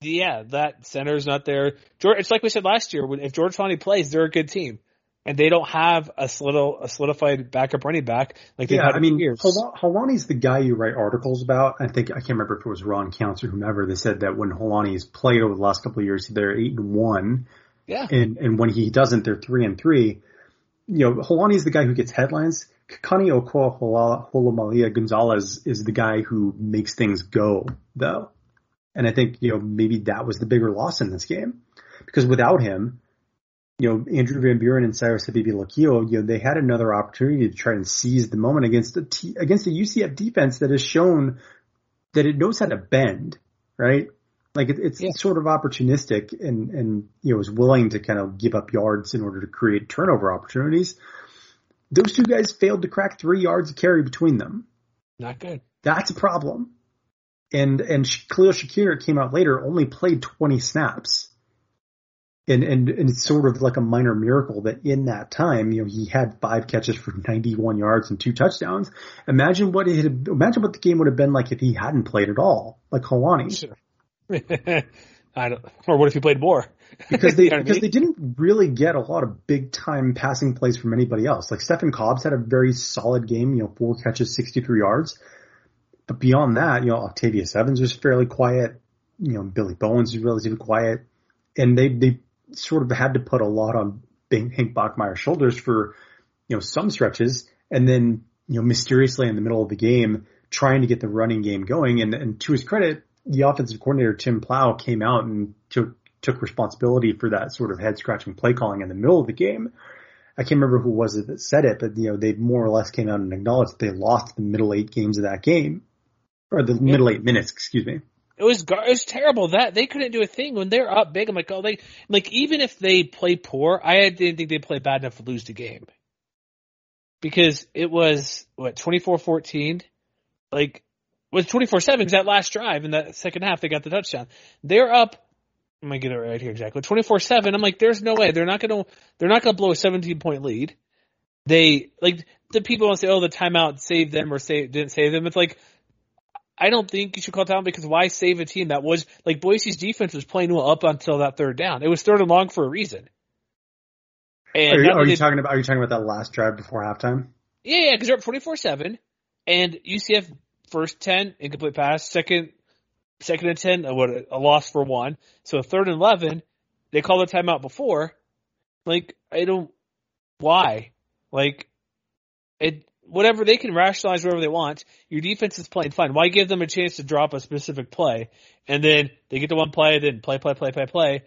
yeah, that center's not there. George, it's like we said last year. When if George Fonty plays, they're a good team and they don't have a solid, a solidified backup running back like they've yeah, had I mean, years. Holani's the guy you write articles about. I think I can't remember if it was Ron Counts or whomever. They said that when Holani's played over the last couple of years, they're eight and one. Yeah. And and when he doesn't, they're three and three. You know, Holani's the guy who gets headlines. Kani Okoa Holomalia Gonzalez is the guy who makes things go, though. And I think, you know, maybe that was the bigger loss in this game. Because without him, you know, Andrew Van Buren and Cyrus Habibi-Likio, you know, they had another opportunity to try and seize the moment against a T, against a UCF defense that has shown that it knows how to bend, right? Like it, it's yeah. sort of opportunistic and, and, you know, is willing to kind of give up yards in order to create turnover opportunities. Those two guys failed to crack three yards of carry between them. Not good. That's a problem. And, and Khalil Shakir came out later, only played 20 snaps and, and, and it's sort of like a minor miracle that in that time, you know, he had five catches for 91 yards and two touchdowns. Imagine what it had, imagine what the game would have been like if he hadn't played at all, like Holani. Sure. I don't, or what if he played more? because they, because I mean? they didn't really get a lot of big time passing plays from anybody else. Like Stefan Cobbs had a very solid game, you know, four catches, 63 yards. But beyond that, you know, Octavius Evans was fairly quiet. You know, Billy Bowens was relatively quiet. And they, they sort of had to put a lot on Hank Bachmeier's shoulders for, you know, some stretches and then, you know, mysteriously in the middle of the game, trying to get the running game going. And, and to his credit, the offensive coordinator, Tim Plough, came out and took, took responsibility for that sort of head scratching play calling in the middle of the game. I can't remember who was it that said it, but you know, they more or less came out and acknowledged that they lost the middle eight games of that game. Or the yeah. middle eight minutes, excuse me. It was it was terrible that they couldn't do a thing when they're up big. I'm like, oh, they like even if they play poor, I didn't think they played bad enough to lose the game because it was what 24-14, like was 24-7 that last drive in that second half they got the touchdown. They're up. I'm gonna get it right here exactly. 24-7. I'm like, there's no way they're not gonna they're not gonna blow a 17 point lead. They like the people want to say, oh, the timeout saved them or save didn't save them. It's like I don't think you should call timeout because why save a team that was like Boise's defense was playing well up until that third down. It was third and long for a reason. And are you, are you talking about are you talking about that last drive before halftime? Yeah, yeah, because they're up twenty four seven, and UCF first ten incomplete pass, second second and ten, what a loss for one. So third and eleven, they call the timeout before. Like I don't why like it whatever they can rationalize whatever they want. Your defense is playing fine. Why give them a chance to drop a specific play and then they get to one play, then play, play, play, play, play,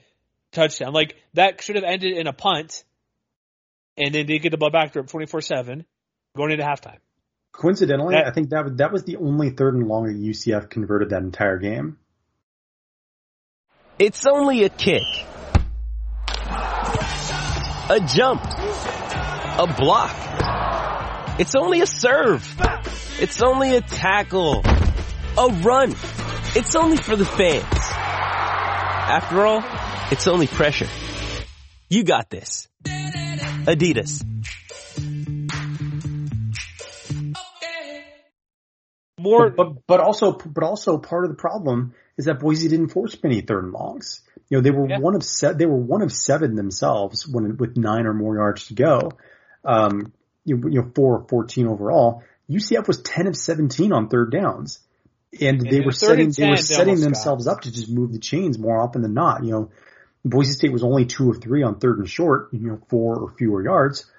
touchdown? Like that should have ended in a punt, and then they get the ball back to twenty four seven going into halftime. Coincidentally, that, I think that that was the only third and long that UCF converted that entire game. It's only a kick, a jump, a block. It's only a serve. It's only a tackle. A run. It's only for the fans. After all, it's only pressure. You got this. Adidas. More, but, but, but also, but also part of the problem is that Boise didn't force many third and longs. You know, they were yeah. one of se- they were one of seven themselves when with nine or more yards to go. Um, you know, four or 14 overall. UCF was 10 of 17 on third downs. And, and they were setting, they were setting themselves got. up to just move the chains more often than not. You know, Boise State was only two of three on third and short, you know, four or fewer yards.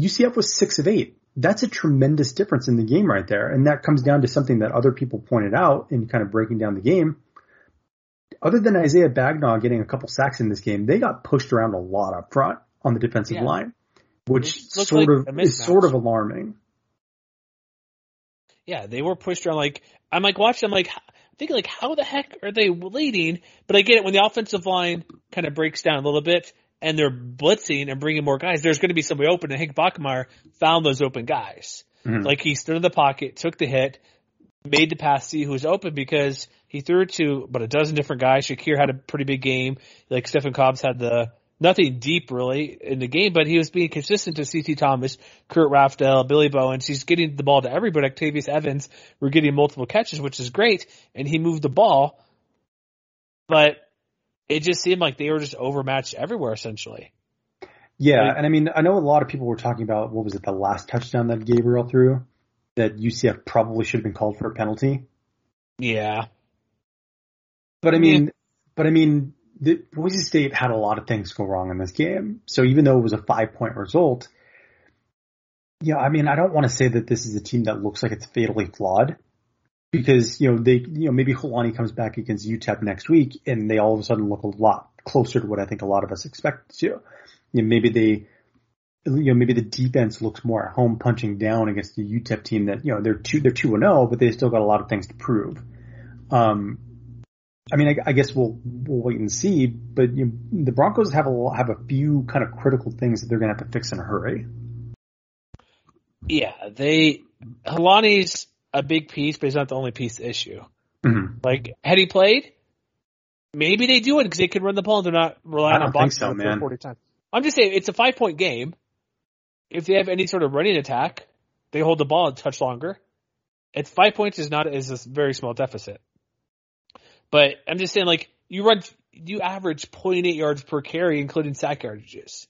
UCF was six of eight that's a tremendous difference in the game right there. And that comes down to something that other people pointed out in kind of breaking down the game. Other than Isaiah Bagnah getting a couple sacks in this game, they got pushed around a lot up front on the defensive Yeah. line, which sort like of is sort of alarming. Yeah, they were pushed around like I'm like watching. I'm like thinking like how the heck are they leading? But I get it when the offensive line kind of breaks down a little bit and they're blitzing and bringing more guys. There's going to be somebody open, and Hank Bachmeier found those open guys. Mhm. Like he stood in the pocket, took the hit, made the pass, see who was open because he threw it to about a dozen different guys. Shakir had a pretty big game. Like Stefan Cobbs had the nothing deep really in the game, but he was being consistent to CT Thomas, Kurt Rafdell, Billy Bowens. He's getting the ball to everybody. Octavius Evans were getting multiple catches, which is great, and he moved the ball. But it just seemed like they were just overmatched everywhere essentially. Yeah, Like- and I mean, I know a lot of people were talking about what was it, the last touchdown that Gabriel threw, that UCF probably should have been called for a penalty. Yeah. But I mean, but I mean, the, Boise State had a lot of things go wrong in this game. So even though it was a five point result, yeah, I mean, I don't want to say that this is a team that looks like it's fatally flawed because, you know, they, you know, maybe Holani comes back against UTEP next week and they all of a sudden look a lot closer to what I think a lot of us expect to. You know, maybe they, you know, maybe the defense looks more at home punching down against the UTEP team that, you know, they're two, they're two and oh, but they still got a lot of things to prove. Um, I mean, I, I guess we'll we'll wait and see. But you know, the Broncos have a have a few kind of critical things that they're going to have to fix in a hurry. Yeah, they Holani's a big piece, but he's not the only piece issue. Mhm. Like, had he played, maybe they do it because they can run the ball and they're not relying I don't on think boxing so, for man. 40 times. I'm just saying, it's a five point game. If they have any sort of running attack, they hold the ball a touch longer. It's five points is not is a very small deficit. But I'm just saying, like you run, you average 0.8 yards per carry, including sack yardages.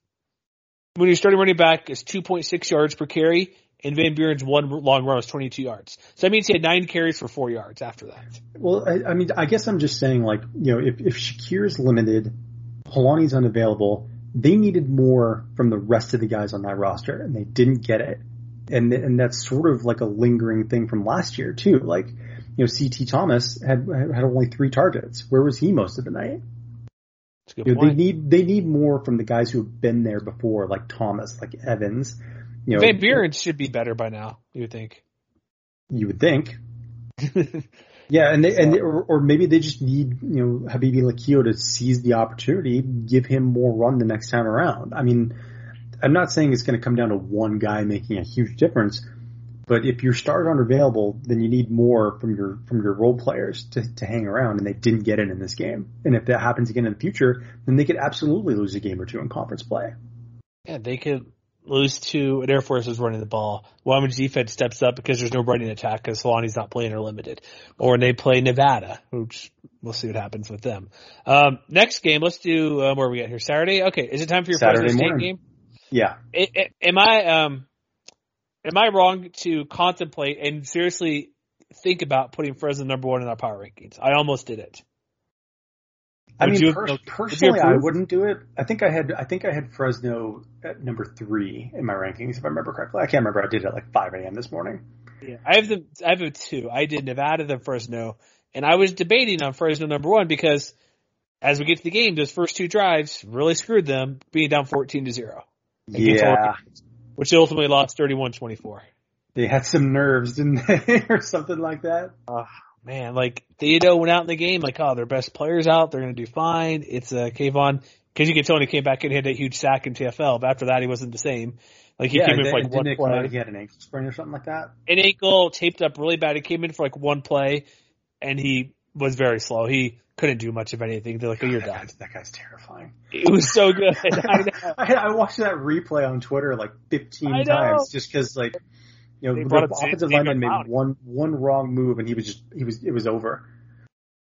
When your starting running back it's 2.6 yards per carry, and Van Buren's one long run was 22 yards. So that means he had nine carries for four yards after that. Well, I, I mean, I guess I'm just saying, like, you know, if if Shakir's limited, Holani's unavailable, they needed more from the rest of the guys on that roster, and they didn't get it. And and that's sort of like a lingering thing from last year too. Like, you know, CT Thomas had had only three targets. Where was he most of the night? That's a good You know, they need they need more from the guys who have been there before, like Thomas, like Evans. You know, Van Buren should be better by now. You would think. you would think. Yeah, and they, and they, or, or maybe they just need you know Habibi Likio to seize the opportunity, give him more run the next time around. I mean, I'm not saying it's going to come down to one guy making a huge difference, but if your stars aren't available, then you need more from your from your role players to to hang around, and they didn't get it in this game. And if that happens again in the future, then they could absolutely lose a game or two in conference play. Yeah, they could lose to an Air Force is running the ball. Wyoming's defense steps up because there's no running attack because Holani's not playing or limited. Or they play Nevada, which we'll see what happens with them. Um, next game, let's do, um, where are we at here? Saturday? Okay, is it time for your Saturday Fresno State game? Yeah, I- I- am I, um, am I wrong to contemplate and seriously think about putting Fresno number one in our power rankings? I almost did it. I Would mean, you- per- you personally, I wouldn't do it. I think I had, I think I had Fresno at number three in my rankings, if I remember correctly. I can't remember. I did it at like 5 a.m. this morning. Yeah, I have the I have a two. I did Nevada then Fresno, and I was debating on Fresno number one because as we get to the game, those first two drives really screwed them, being down fourteen to zero. Yeah. Which they ultimately lost 31-24. They had some nerves, didn't they, or something like that? Man, like Thibodeaux went out in the game, like oh, their best players out, they're going to do fine. It's uh, Kayvon because you can tell when he came back and he had that huge sack in TFL, but after that he wasn't the same. Like he yeah, came in they- for like one come out play. he had an ankle sprain or something like that? an ankle taped up really bad. He came in for like one play, and he was very slow. He couldn't do much of anything. They're like, "Oh, you're that, done." guy's, that guy's terrifying. It was so good. I. I, I watched that replay on Twitter like 15 times just because like you know brought the offensive lineman made one one wrong move and he was just he was it was over.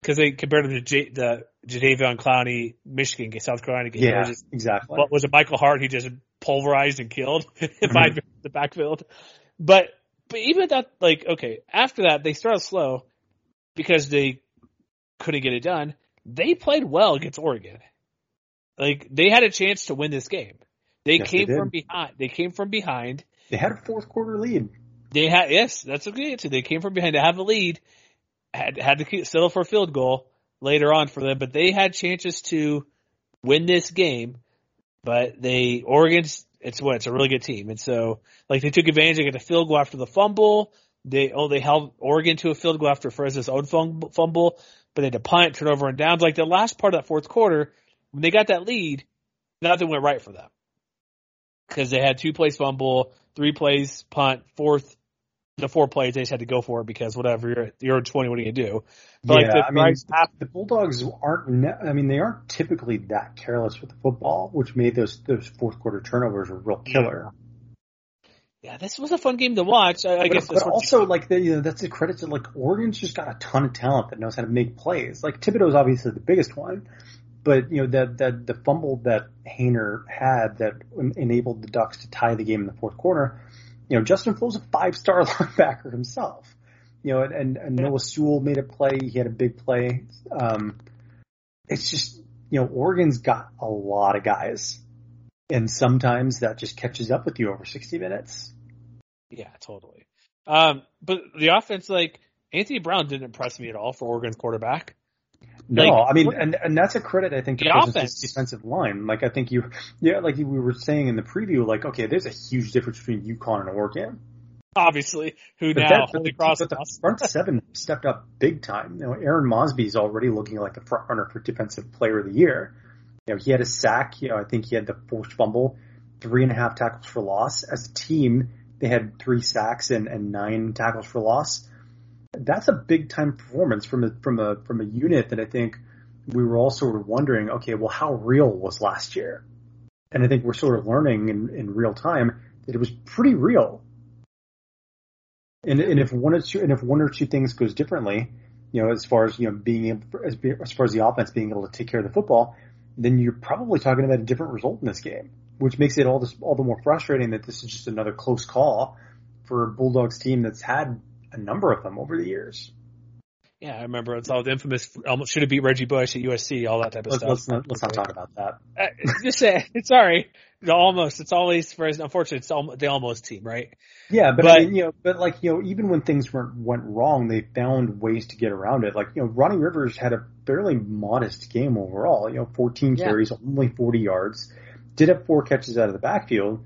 Because they compared him to J- the Jadeveon Clowney Michigan South Carolina game. Yeah, just- exactly. what was it? Michael Hart? He just pulverized and killed Mm-hmm. by the backfield. But but even that, like, okay, after that they started slow because they couldn't get it done. They played well against Oregon. Like they had a chance to win this game. They Yes, came they from behind. They came from behind They had a fourth quarter lead. They had yes, that's a good answer. They came from behind to have a lead, had had to settle for a field goal later on for them, but they had chances to win this game. But they Oregon's it's what it's a really good team, and so like they took advantage. They got a field goal after the fumble. They oh they held Oregon to a field goal after Fresno's own fumble, but they had to punt, turnover, and downs. Like the last part of that fourth quarter, when they got that lead, nothing went right for them because they had two plays fumble, three plays punt, fourth the four plays they just had to go for it because whatever you're you're 20, what are you gonna do? But yeah, like I mean, the Bulldogs aren't. I mean, they aren't typically that careless with the football, which made those those fourth quarter turnovers a real killer. Yeah, this was a fun game to watch. I, I guess, but also like the, you know that's a credit to like Oregon's just got a ton of talent that knows how to make plays. Like Thibodeaux's obviously the biggest one, but you know that that the fumble that Haener had that enabled the Ducks to tie the game in the fourth quarter. You know, Justin Flowe's a five star linebacker himself. You know, and, and Noah Sewell made a play. He had a big play. Um, it's just you know Oregon's got a lot of guys, and sometimes that just catches up with you over sixty minutes. Yeah, totally. Um, but the offense, like Anthony Brown, didn't impress me at all for Oregon's quarterback. No, like, I mean, and and that's a credit I think to the defensive line. Like I think you, yeah, like we were saying in the preview, like okay, there's a huge difference between UConn and Oregon. Obviously, who but now? That, but, the, but the front seven stepped up big time. You know, Arron Mosby is already looking like the front runner for defensive player of the year. You know, he had a sack. You know, I think he had the forced fumble, three and a half tackles for loss. As a team, they had three sacks and, and nine tackles for loss that's a big time performance from a from a from a unit that I think we were all sort of wondering, okay, well, how real was last year? And I think we're sort of learning in, in real time that it was pretty real. And, and if one or two, and if one or two things goes differently, you know, as far as you know, being able, as, as far as the offense being able to take care of the football, then you're probably talking about a different result in this game, which makes it all this all the more frustrating that this is just another close call for a Bulldogs team that's had a number of them over the years. Yeah, I remember it's all the infamous almost should have beat Reggie Bush at USC, all that type of let's, stuff. Let's not, let's not talk about that. Uh, just say it's sorry. The almost. It's always for unfortunately it's almost, the almost team, right? Yeah, but, but I mean, you know, but like you know, even when things went went wrong, they found ways to get around it. Like you know, Ronnie Rivers had a fairly modest game overall. You know, 14 yeah. carries, only 40 yards, did have four catches out of the backfield,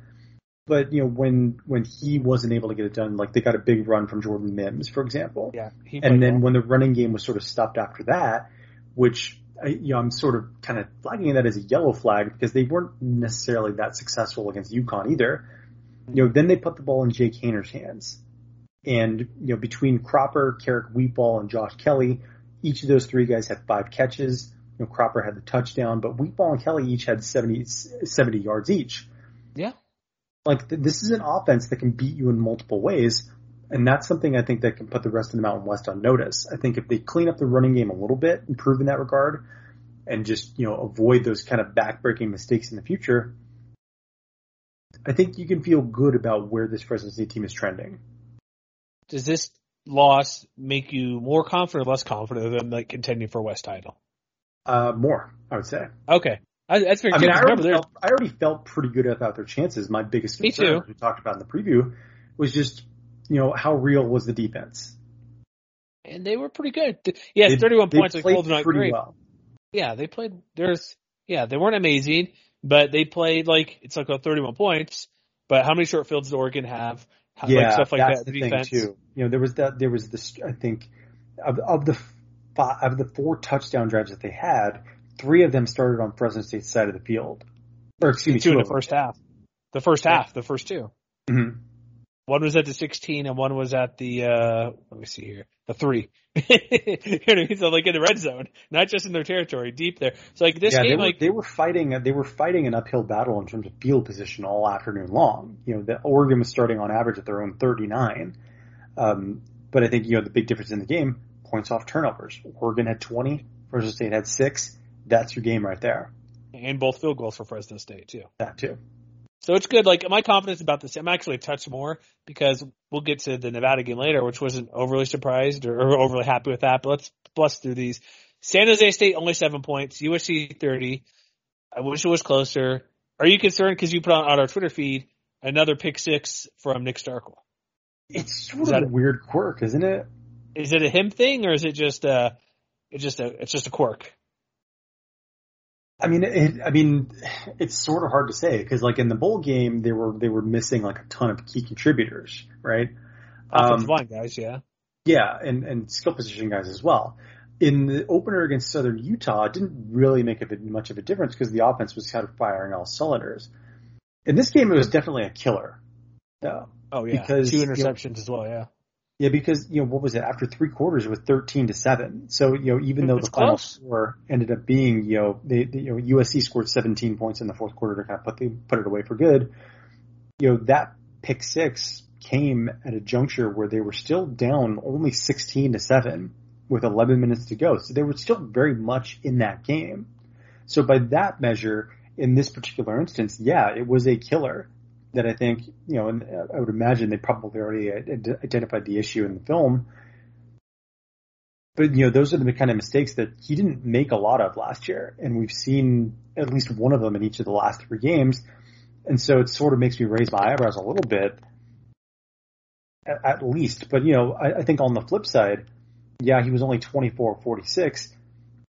but you know when when he wasn't able to get it done, like they got a big run from Jordan Mims, for example. Yeah. And then well. when the running game was sort of stopped after that, which I, you know I'm sort of kind of flagging that as a yellow flag because they weren't necessarily that successful against UConn either. You know, then they put the ball in Jake Haener's hands, and you know between Cropper, Keric Wheatfall, and Josh Kelly, each of those three guys had five catches. You know, Cropper had the touchdown, but Wheatfall and Kelly each had 70, 70 yards each. Yeah. Like th- this is an offense that can beat you in multiple ways, and that's something I think that can put the rest of the Mountain West on notice. I think if they clean up the running game a little bit, improve in that regard, and just you know avoid those kind of backbreaking mistakes in the future, I think you can feel good about where this Fresno State team is trending. Does this loss make you more confident or less confident than like contending for a West title? Uh, more, I would say. Okay. I, that's very I mean, I already, felt, I already, felt, pretty good about their chances. My biggest concern, we talked about in the preview, was just you know how real was the defense. And they were pretty good. Yes, they, 31 they points like Golden Knight. Great. Well. Yeah, they played. There's yeah, they weren't amazing, but they played like it's like a 31 points. But how many short fields did Oregon have? How, yeah, like, stuff like that's that. the defense. thing too. You know, there was that. There was this. I think of of the five, of the four touchdown drives that they had, three of them started on Fresno State's side of the field. Or excuse me, two, two in the first half. The first yeah. half, the first 2 mm-hmm. One was at the 16 and one was at the, uh, let me see here, the three. You know, so like in the red zone, not just in their territory, deep there. So like this yeah, game, they were, like they were fighting, they were fighting an uphill battle in terms of field position all afternoon long. You know, the Oregon was starting on average at their own 39. Um, but I think, you know, the big difference in the game, points off turnovers. Oregon had 20, Fresno State had six. That's your game right there. And both field goals for Fresno State too. That too. So it's good. Like my confidence about this, I'm actually a touch more because we'll get to the Nevada game later, which wasn't overly surprised or, or overly happy with that. But let's bust through these. San Jose State only seven points. USC 30. I wish it was closer. Are you concerned because you put on, on our Twitter feed another pick six from Nick Starkel. It's sort of a weird quirk, isn't it? Is it a him thing or is it just a it's just a it's just a quirk? I mean, it, I mean, it's sort of hard to say because, like in the bowl game, they were they were missing like a ton of key contributors, right? Offensive um, line guys, yeah, yeah, and and skill position guys as well. In the opener against Southern Utah, it didn't really make a bit, much of a difference because the offense was kind of firing all cylinders. In this game, it was definitely a killer, though. Oh yeah, because two interceptions you know, as well, yeah. Yeah, because you know what was it? After three quarters, it was thirteen to seven. So you know, even though it's the final close. score ended up being you know, they, they, you know USC scored seventeen points in the fourth quarter to kind of put the, put it away for good. You know that pick six came at a juncture where they were still down only sixteen to seven with eleven minutes to go. So they were still very much in that game. So by that measure, in this particular instance, yeah, it was a killer that I think, you know, and uh, I would imagine they probably already identified the issue in the film. But, you know, those are the kind of mistakes that he didn't make a lot of last year. And we've seen at least one of them in each of the last three games. And so it sort of makes me raise my eyebrows a little bit, at least. But, you know, I, I think on the flip side, yeah, he was only 24 46,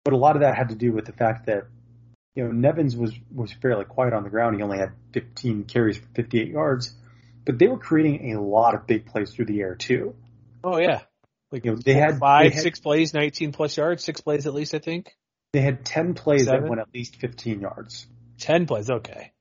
but a lot of that had to do with the fact that you know, Nevens was was fairly quiet on the ground. He only had 15 carries for 58 yards, but they were creating a lot of big plays through the air too. Oh yeah, like you know, they had five, they had, six plays, 19 plus yards, six plays at least, I think. They had 10 plays Seven? that went at least 15 yards. 10 plays, okay,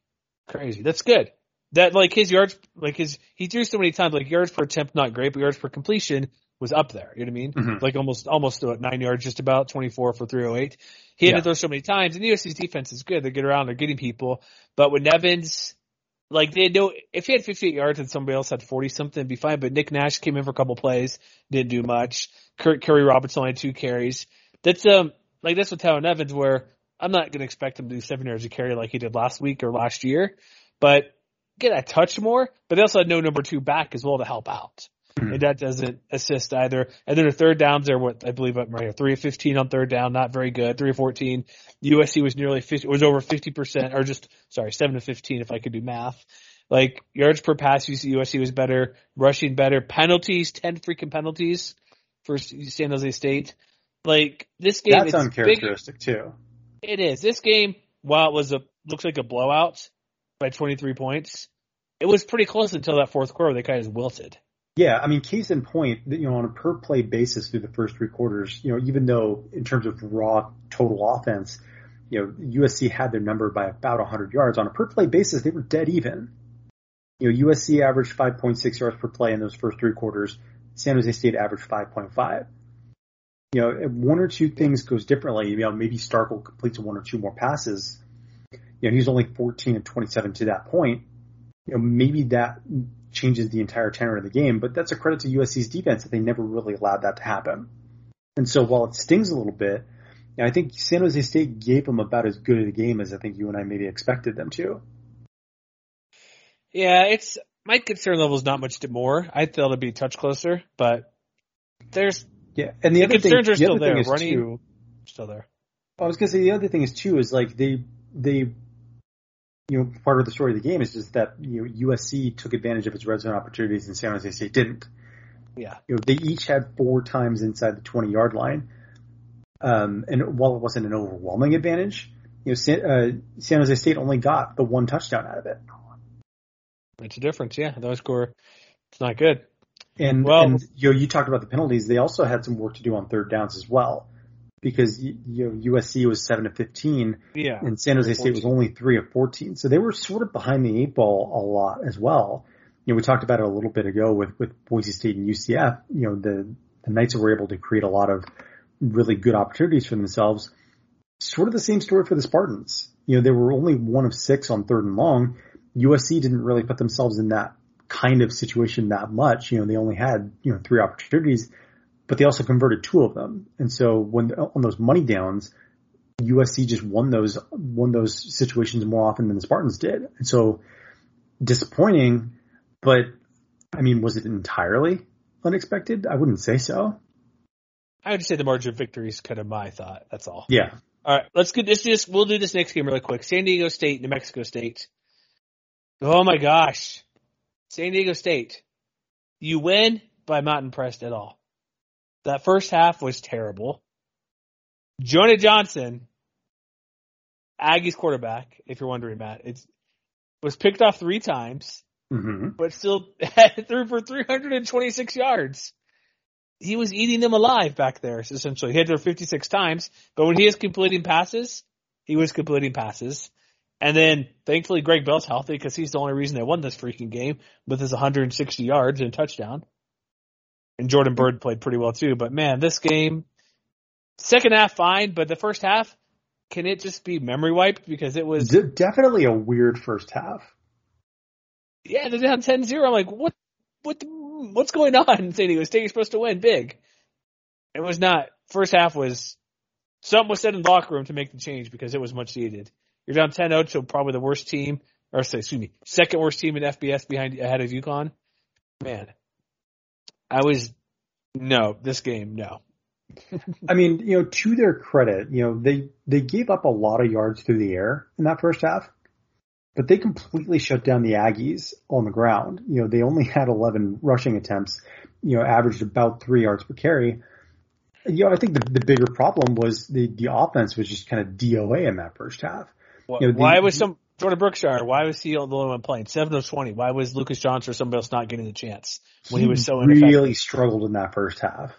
crazy. That's good. That like his yards, like his he threw so many times, like yards per attempt not great, but yards per completion was up there. You know what I mean? Mm-hmm. Like almost almost nine yards, just about 24 for 308. He had Yeah. to throw so many times, and USC's defense is good. They get around, they're getting people. But when Nevens, like they know, if he had 58 yards and somebody else had 40 something, it'd be fine. But Nick Nash came in for a couple plays, didn't do much. Kurt Kairee Robinson only had two carries. That's um like that's with Tyler Nevens, where I'm not going to expect him to do seven yards a carry like he did last week or last year, but get a touch more. But they also had no number two back as well to help out. Mm-hmm. And that doesn't assist either. And then the third downs are what I believe right. Three of 15 on third down, not very good. Three of 14. USC was nearly 50, was over 50%, or just, sorry, seven to 15 if I could do math. Like yards per pass, USC was better, rushing better, penalties, 10 freaking penalties for San Jose State. Like this game, That's it's big, uncharacteristic too. it is. This game, while it was a looks like a blowout by 23 points, it was pretty close until that fourth quarter. They kind of just wilted. Yeah, I mean, case in point, you know, on a per play basis through the first three quarters, you know, even though in terms of raw total offense, you know, USC had their number by about 100 yards on a per play basis, they were dead even. You know, USC averaged 5.6 yards per play in those first three quarters. San Jose State averaged 5.5. You know, one or two things goes differently. You know, maybe Starkel completes one or two more passes. You know, he's only 14 and 27 to that point. You know, maybe that changes the entire tenor of the game, but that's a credit to USC's defense that they never really allowed that to happen. And so while it stings a little bit, I think San Jose State gave them about as good of a game as I think you and I maybe expected them to. Yeah, it's my concern level is not much to more. I thought it'd be a touch closer, but there's Yeah, and the, the other thing, concerns are the still thing there. is Running too, still there. I was gonna say the other thing is too is like they they you know part of the story of the game is just that you know USC took advantage of its red zone opportunities and San Jose State didn't. Yeah. You know they each had four times inside the twenty yard line, um, and while it wasn't an overwhelming advantage, you know San, uh, San Jose State only got the one touchdown out of it. It's a difference, yeah. Those score it's not good. And, Well- and you know, you talked about the penalties. They also had some work to do on third downs as well, because you know USC was seven to fifteen, Yeah. and San Jose State was only three of fourteen. So they were sort of behind the eight ball a lot as well. You know, we talked about it a little bit ago with with Boise State and UCF. You know, the the Knights were able to create a lot of really good opportunities for themselves. Sort of the same story for the Spartans. You know, they were only one of six on third and long. USC didn't really put themselves in that kind of situation that much. You know, they only had, you know, three opportunities, but they also converted two of them. And so when on those money downs, USC just won those, won those situations more often than the Spartans did. And so disappointing, but I mean, was it entirely unexpected? I wouldn't say so. I would say the margin of victory is kind of my thought. That's all. Yeah. All right, let's get this. Just we'll do this next game really quick. San Diego State, New Mexico State. Oh my gosh, San Diego State, you win, but I'm not impressed at all. That first half was terrible. Jonah Johnson, Aggies quarterback, if you're wondering, Matt, it's was picked off three times, mm-hmm. but still threw for 326 yards. He was eating them alive back there, essentially. He had to 56 times, but when he is completing passes, he was completing passes. And then thankfully Greg Bell's healthy because he's the only reason they won this freaking game with his 160 yards and touchdown. And Jordan Byrd played pretty well too. But man, this game, second half fine, but the first half, can it just be memory wiped because it was definitely a weird first half. Yeah, they're down 10-0. I'm like, what, what, what's going on? San Diego State, you're supposed to win big. It was not. First half was something was said in the locker room to make the change because it was much needed. You're down 10-0 to probably the worst team, or excuse me, second worst team in FBS behind ahead of UConn. Man, I was no this game no. I mean, you know, to their credit, you know, they they gave up a lot of yards through the air in that first half, but they completely shut down the Aggies on the ground. You know, they only had 11 rushing attempts, you know, averaged about three yards per carry. You know, I think the, the bigger problem was the, the offense was just kind of DOA in that first half. You know, the, why was some Jordan Brookshire? Why was he the only one playing seven of twenty? Why was Lucas Johnson or somebody else not getting the chance when he, he was so really struggled in that first half?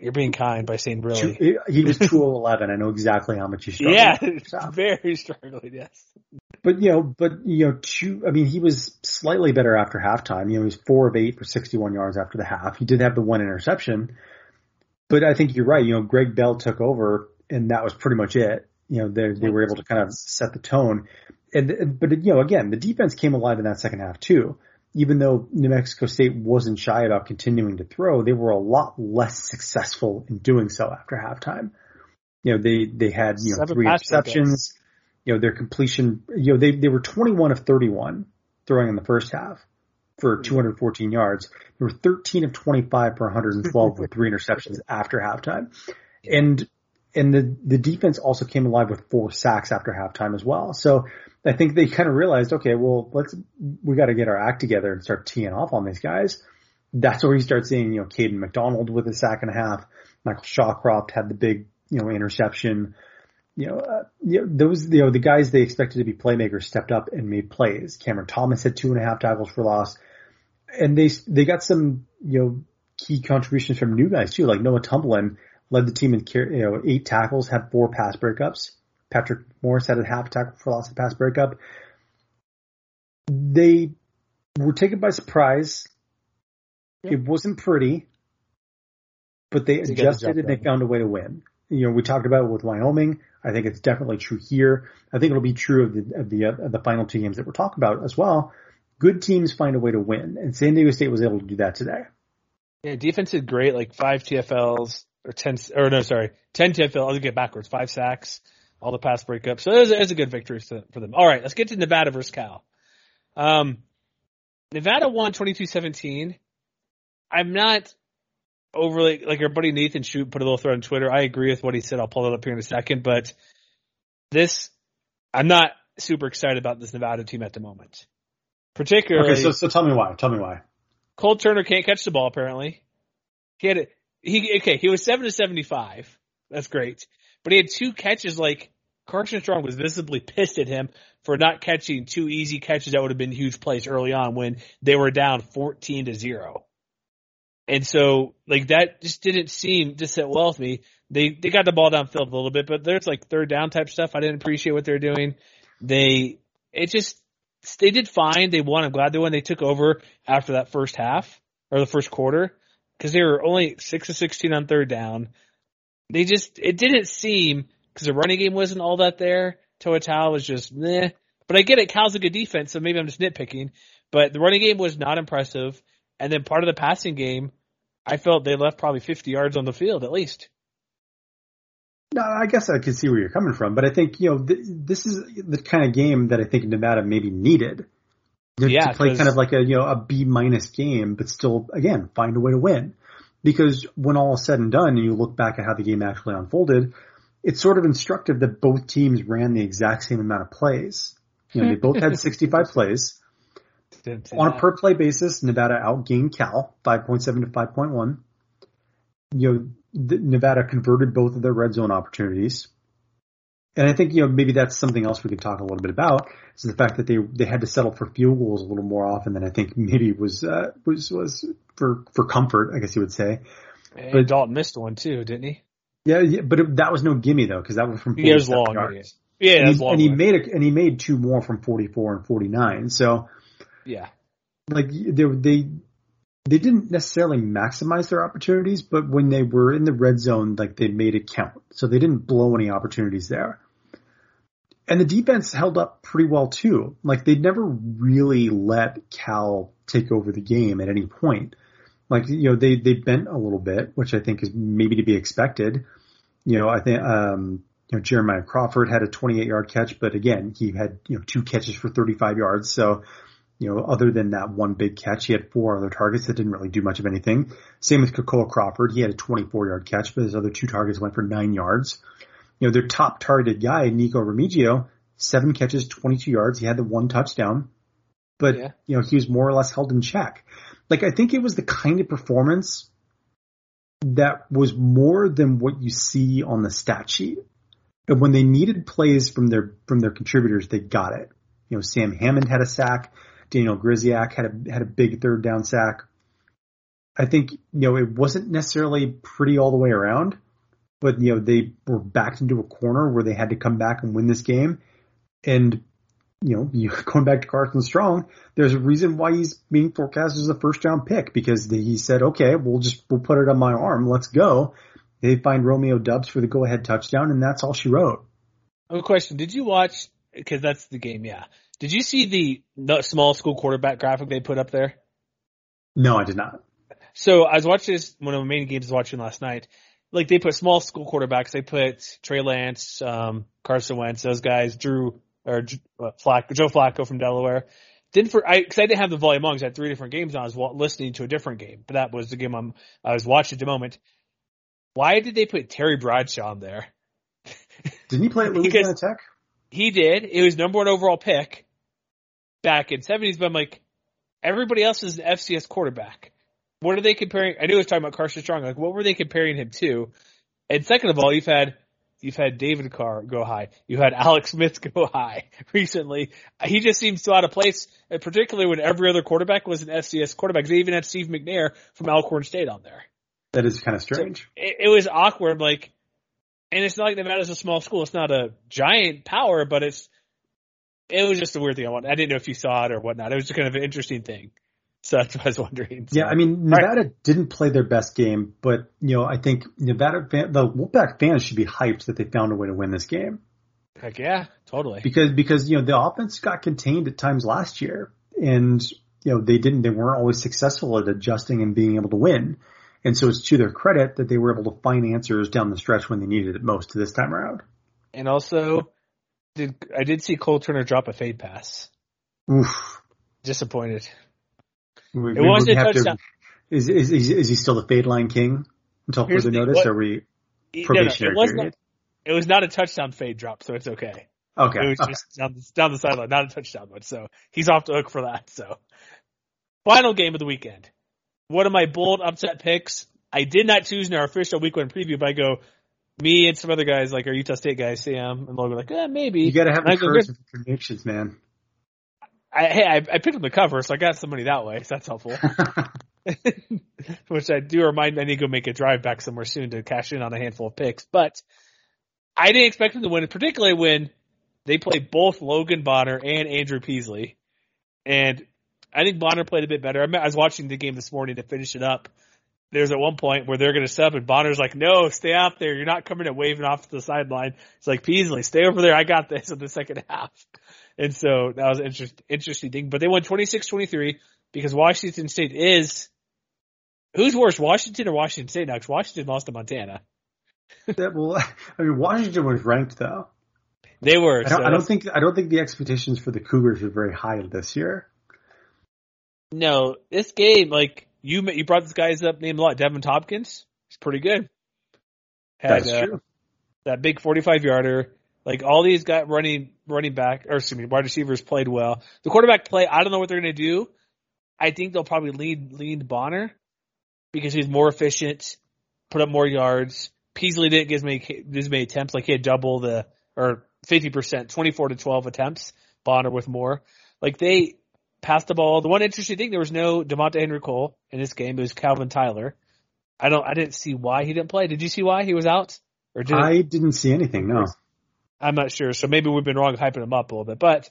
You're being kind by saying really. He was two of eleven. I know exactly how much he struggled. Yeah, very struggling. Yes. But you know, but you know, two. I mean, he was slightly better after halftime. You know, he was four of eight for 61 yards after the half. He did have the one interception, but I think you're right. You know, Greg Bell took over, and that was pretty much it you know, they they were able to kind of set the tone. And but you know, again, the defense came alive in that second half too. Even though New Mexico State wasn't shy about continuing to throw, they were a lot less successful in doing so after halftime. You know, they they had you know Seven three interceptions. You know, their completion. You know, they they were 21 of 31 throwing in the first half for hmm. 214 yards. They were 13 of 25 for 112 with three interceptions after halftime. And and the the defense also came alive with four sacks after halftime as well. So I think they kind of realized, okay, well, let's we got to get our act together and start teeing off on these guys. That's where you start seeing, you know, Caden McDonald with a sack and a half. Michael Shawcroft had the big, you know, interception. You know, uh, you know, those, you know, the guys they expected to be playmakers stepped up and made plays. Cameron Thomas had two and a half tackles for loss, and they they got some, you know, key contributions from new guys too, like Noah Tumblin led the team in you know eight tackles, had four pass breakups. Patrick Morris had a half tackle for loss of pass breakup. They were taken by surprise. Yep. It wasn't pretty, but they adjusted and they found a way to win. You know, we talked about it with Wyoming. I think it's definitely true here. I think it'll be true of the of the uh, of the final two games that we're talking about as well. Good teams find a way to win, and San Diego State was able to do that today. Yeah, defense did great, like five TFLs, or ten, or no, sorry, ten TFL. I'll get backwards. Five sacks, all the pass breakups. So it was, it a good victory for them. All right, let's get to Nevada versus Cal. Um, Nevada won 22-17. I'm not overly like our buddy Nathan Shoot put a little thread on Twitter. I agree with what he said. I'll pull it up here in a second, but this I'm not super excited about this Nevada team at the moment. Particularly, okay. So, so tell me why. Tell me why. Cole Turner can't catch the ball. Apparently, he had it. He okay. He was seven to seventy-five. That's great, but he had two catches. Like Carson Strong was visibly pissed at him for not catching two easy catches that would have been huge plays early on when they were down fourteen to zero. And so, like that just didn't seem to sit well with me. They they got the ball downfield a little bit, but there's like third down type stuff. I didn't appreciate what they're doing. They it just they did fine. They won. I'm glad they won. They took over after that first half or the first quarter because they were only six to sixteen on third down. They just it didn't seem because the running game wasn't all that there. Toa was just meh. But I get it. Cal's a good defense, so maybe I'm just nitpicking. But the running game was not impressive. And then part of the passing game, I felt they left probably 50 yards on the field at least. No, I guess I can see where you're coming from, but I think you know th- this is the kind of game that I think Nevada maybe needed to, yeah, to play kind of like a you know a B minus game, but still again find a way to win. Because when all is said and done, and you look back at how the game actually unfolded, it's sort of instructive that both teams ran the exact same amount of plays. You know, they both had 65 plays. On a per play basis, Nevada outgained Cal 5.7 to 5.1. You know, Nevada converted both of their red zone opportunities. And I think, you know, maybe that's something else we could talk a little bit about is the fact that they, they had to settle for field goals a little more often than I think maybe was, uh, was, was for, for comfort, I guess you would say. And but Talton missed one too, didn't he? Yeah, yeah but it, that was no gimme though, cause that was from 40 was long. yards. Yeah, and, he, long and he made a, and he made two more from 44 and 49. So, yeah, like they, they, they didn't necessarily maximize their opportunities, but when they were in the red zone, like they made it count. So they didn't blow any opportunities there. And the defense held up pretty well too. Like they never really let Cal take over the game at any point. Like, you know, they, they bent a little bit, which I think is maybe to be expected. You know, I think, um, you know, Jeremiah Crawford had a 28 yard catch, but again, he had, you know, two catches for 35 yards. So, you know, other than that one big catch, he had four other targets that didn't really do much of anything. Same with Kekoa Crawford. He had a 24 yard catch, but his other two targets went for nine yards. You know, their top targeted guy, Nico Remigio, seven catches, 22 yards. He had the one touchdown, but yeah. you know, he was more or less held in check. Like, I think it was the kind of performance that was more than what you see on the stat sheet. And when they needed plays from their, from their contributors, they got it. You know, Sam Hammond had a sack. Daniel Grzesiak had a, had a big third down sack. I think, you know, it wasn't necessarily pretty all the way around, but, you know, they were backed into a corner where they had to come back and win this game. And, you know, you, going back to Carson Strong, there's a reason why he's being forecast as a first round pick because he said, okay, we'll just, we'll put it on my arm. Let's go. They find Romeo Doubs for the go ahead touchdown and that's all she wrote. A question. Did you watch, cause that's the game. Yeah. Did you see the, the small school quarterback graphic they put up there? No, I did not. So I was watching this, one of the main games I was watching last night. Like they put small school quarterbacks. They put Trey Lance, um, Carson Wentz, those guys, Drew, or uh, Flack, Joe Flacco from Delaware. Didn't for I, cause I didn't have the volume on, cause I had three different games on. I was listening to a different game, but that was the game I'm, I was watching at the moment. Why did they put Terry Bradshaw on there? Didn't he play at Louisiana Tech? He did. It was number one overall pick back in seventies, but I'm like, everybody else is an FCS quarterback. What are they comparing? I knew I was talking about Carson Strong. Like, what were they comparing him to? And second of all, you've had You've had David Carr go high. You had Alex Smith go high recently. He just seems so out of place, particularly when every other quarterback was an FCS quarterback. They even had Steve McNair from Alcorn State on there. That is kind of strange. So it, it, was awkward, like, and it's not like Nevada's a small school. It's not a giant power, but it's, it was just a weird thing. I, I didn't know if you saw it or whatnot. It was just kind of an interesting thing. So that's what I was wondering. So. Yeah, I mean, Nevada right. didn't play their best game, but you know, I think Nevada fan, the Wolfpack fans should be hyped that they found a way to win this game. Heck yeah, totally. Because because you know the offense got contained at times last year, and you know they didn't they weren't always successful at adjusting and being able to win. And so it's to their credit that they were able to find answers down the stretch when they needed it most this time around. And also, did I did see Cole Turner drop a fade pass? Oof. Disappointed. We, it wasn't a touchdown. To, is, is, is, is he still the fade line king until Here's further the, notice? What, or are we probationary no, no, it period? Not, it was not a touchdown fade drop, so it's okay. Okay. It was okay. just down, down the sideline, not a touchdown one. So he's off the hook for that. So final game of the weekend. One of my bold upset picks. I did not choose in our official week one preview, but I go, me and some other guys, like our Utah State guys, Sam and Logan, like, eh, maybe. You gotta have the courage of predictions, man. I, hey, I, I picked up the cover, so I got some money that way. So that's helpful. Which I do remind I need to go make a drive back somewhere soon to cash in on a handful of picks. But I didn't expect them to win, particularly when they played both Logan Bonner and Andrew Peasley. And I think Bonner played a bit better. I was watching the game this morning to finish it up. There's at one point where they're going to sub and Bonner's like, no, stay out there. You're not coming and waving off to the sideline. It's like, Peasley, stay over there. I got this in the second half. And so that was an interest, interesting thing. But they won 26-23 because Washington State is who's worse, Washington or Washington State? Now, because Washington lost to Montana. yeah, well, I mean, Washington was ranked though. They were. I don't, so I don't think I don't think the expectations for the Cougars are very high this year. No, this game, like you, you brought this guys up named a lot. Deven Thompkins, he's pretty good. Had, That's uh, true. That big 45 yarder Like all these guys running running back or excuse me, wide receivers played well. The quarterback play, I don't know what they're gonna do. I think they'll probably lead lean Bonner because he's more efficient, put up more yards. Peasley didn't get as many as many attempts, like he had double the or fifty percent, twenty four to twelve attempts. Bonner with more. Like they passed the ball. The one interesting thing, there was no Devonta Henry Cole in this game. It was Calvin Tyler. I don't. I didn't see why he didn't play. Did you see why he was out? Or did I didn't see anything. No. I'm not sure. So maybe we've been wrong hyping him up a little bit. But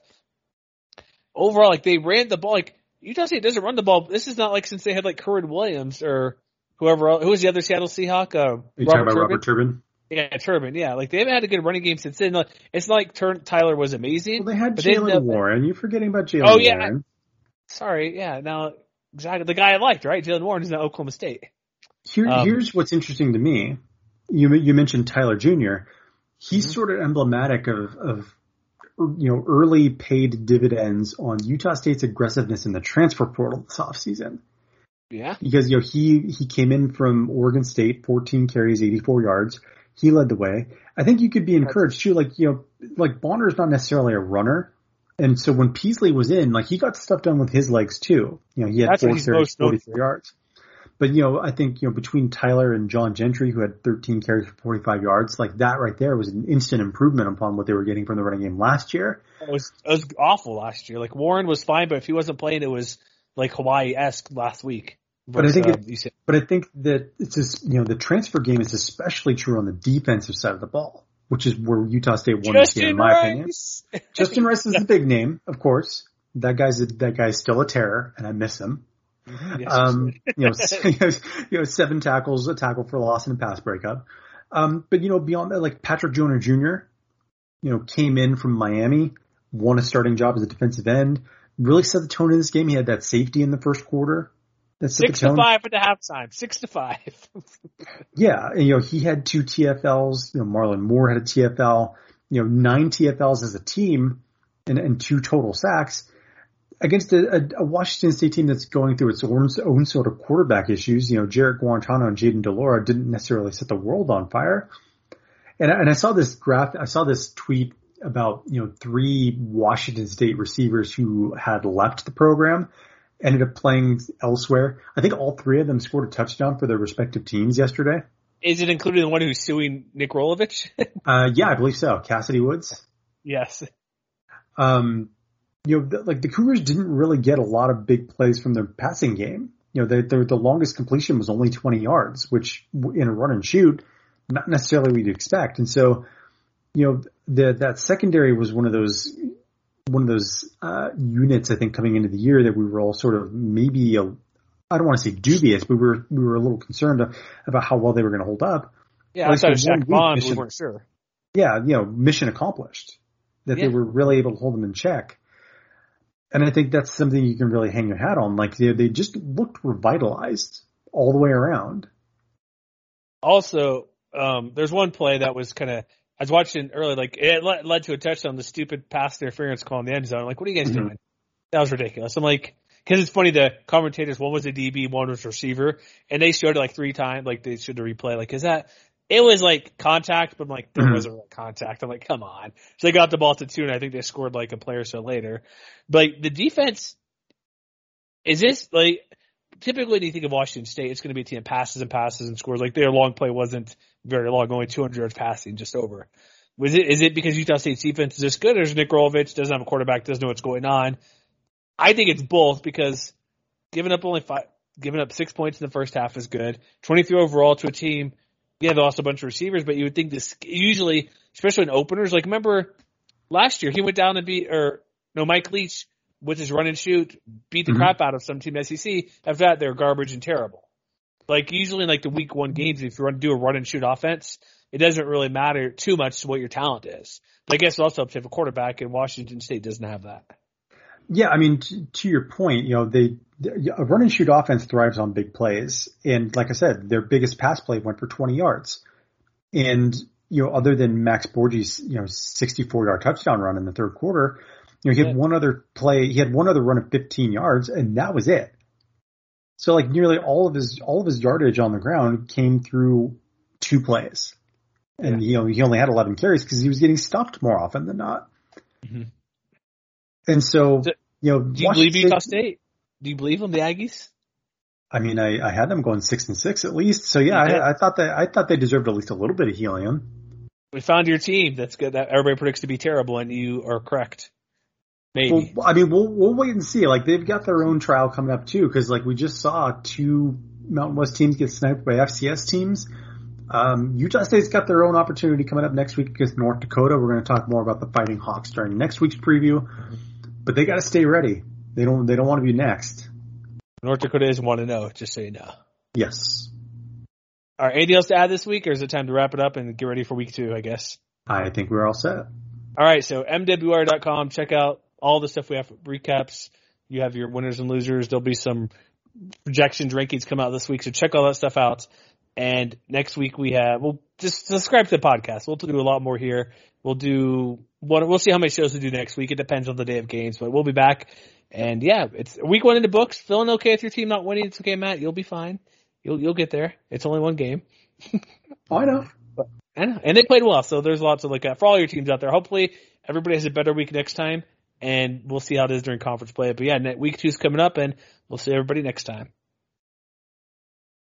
overall, like they ran the ball. Like Utah State doesn't run the ball. This is not like since they had like Kerwynn Williams or whoever. Else. Who was the other Seattle Seahawk? Uh, Robert, Turbin? Robert Turbin. Yeah, Turbin. Yeah, like they haven't had a good running game since then. Like, it's not like Tur- Tyler was amazing. Well, they had Jaylen Warren. You're forgetting about Jaylen. Oh yeah. Warren. Sorry. Yeah. Now exactly the guy I liked, right? Jaylen Warren is at Oklahoma State. Here, um, here's what's interesting to me. You you mentioned Tyler Jr. He's mm-hmm. sort of emblematic of, of you know early paid dividends on Utah State's aggressiveness in the transfer portal this offseason. Yeah. Because you know he he came in from Oregon State, 14 carries, 84 yards. He led the way. I think you could be encouraged too. Like you know, like Bonner is not necessarily a runner, and so when Peasley was in, like he got stuff done with his legs too. You know, he had That's four carries, 44 yards. But you know, I think you know between Tyler and John Gentry, who had 13 carries for 45 yards, like that right there was an instant improvement upon what they were getting from the running game last year. It was it was awful last year. Like Warren was fine, but if he wasn't playing, it was like Hawaii esque last week. But I think, it, uh, but I think that it's just you know the transfer game is especially true on the defensive side of the ball, which is where Utah State won this game, in my Rice. opinion. Justin Rice is the big name, of course. That guy's a, that guy's still a terror, and I miss him. Mm-hmm. Yes. Um, you know, you know, seven tackles, a tackle for loss, and a pass breakup. Um, but you know, beyond that, like Patrick Joyner Jr., you know, came in from Miami, won a starting job as a defensive end, really set the tone in this game. He had that safety in the first quarter. That Six to five at the halftime. Six to five. yeah, and, you know, he had two TFLs. You know, Marlon Moore had a TFL. You know, nine TFLs as a team, and, and two total sacks against a, a, Washington State team that's going through its own, own sort of quarterback issues. You know, Jarrett Guarantano and Jayden de Laura didn't necessarily set the world on fire. And, and I saw this graph, I saw this tweet about, you know, three Washington State receivers who had left the program, ended up playing elsewhere. I think all three of them scored a touchdown for their respective teams yesterday. Is it including the one who's suing Nick Rolovich? uh, yeah, I believe so. Kassidy Woods. Yes. Um, you know, the, like the Cougars didn't really get a lot of big plays from their passing game. You know, the, the, the longest completion was only 20 yards, which in a run and shoot, not necessarily what you'd expect. And so, you know, the, that secondary was one of those, one of those, uh, units, I think, coming into the year that we were all sort of maybe a, I don't want to say dubious, but we were, we were a little concerned about how well they were going to hold up. Yeah, outside of Shaq Bond, we weren't sure. Yeah, you know, mission accomplished. That yeah. they were really able to hold them in check. And I think that's something you can really hang your hat on. Like they, they just looked revitalized all the way around. Also, um, there's one play that was kind of, I was watching early, like it led, led, to a touchdown, the stupid pass interference call in the end zone. I'm like, what are you guys mm-hmm. doing? That was ridiculous. I'm like, cause it's funny, the commentators, one was a DB, one was receiver, and they showed it like three times, like they showed the replay, like, is that, it was like contact, but I'm like there mm-hmm. wasn't contact. I'm like, come on. So they got the ball to two, and I think they scored like a play or so later. But like, the defense is this like typically when you think of Washington State, it's going to be a team passes and passes and scores. Like their long play wasn't very long, only 200 yards passing, just over. Was it? Is it because Utah State's defense is this good, or is Nick Rolovich doesn't have a quarterback, doesn't know what's going on? I think it's both because giving up only five, giving up six points in the first half is good. 23 overall to a team yeah, they lost a bunch of receivers, but you would think this usually, especially in openers, like remember last year he went down and beat, or no, Mike Leach with his run and shoot beat the mm-hmm. crap out of some team SEC. After that, they're garbage and terrible. Like usually in like the week one games, if you run do a run and shoot offense, it doesn't really matter too much what your talent is. But I guess also up to have a quarterback, and Washington State doesn't have that. Yeah, I mean, to, to your point, you know, they a run and shoot offense thrives on big plays, and like I said, their biggest pass play went for 20 yards, and you know, other than Max Borghi's you know 64 yard touchdown run in the third quarter, you know, he had one other play, he had one other run of 15 yards, and that was it. So like nearly all of his all of his yardage on the ground came through two plays. and you know he only had 11 carries because he was getting stuffed more often than not. Mm-hmm. And so, So, you know, Do you Washington believe State- Utah State? Do you believe them, the Aggies? I mean, I, I had them going six and six at least. So yeah, I, I thought that I thought they deserved at least a little bit of helium. We found your team. That's good. That everybody predicts to be terrible, and you are correct. Maybe. Well, I mean, we'll we'll wait and see. Like they've got their own trial coming up too, because like we just saw two Mountain West teams get sniped by FCS teams. Um, Utah State's got their own opportunity coming up next week against North Dakota. We're going to talk more about the Fighting Hawks during next week's preview, but they got to stay ready. They don't they don't want to be next. North Dakota is one to oh, know. Just so you know. Yes, All right. Anything else to add this week, or is it time to wrap it up and get ready for week two? I guess. I think we're all set. All right. So mwr.com. Check out all the stuff we have. Recaps. You have your winners and losers. There'll be some projections, rankings come out this week. So check all that stuff out. And next week we have, we'll just subscribe to the podcast. We'll do a lot more here. We'll do what, we'll see how many shows we do next week. It depends on the day of games, but we'll be back. And yeah, it's week one in the books. Feeling okay with your team not winning. It's okay, Matt. You'll be fine. You'll, you'll get there. It's only one game. I know. I know. And they played well, so there's lots to look at for all your teams out there. Hopefully everybody has a better week next time and we'll see how it is during conference play. But yeah, week two's coming up and we'll see everybody next time.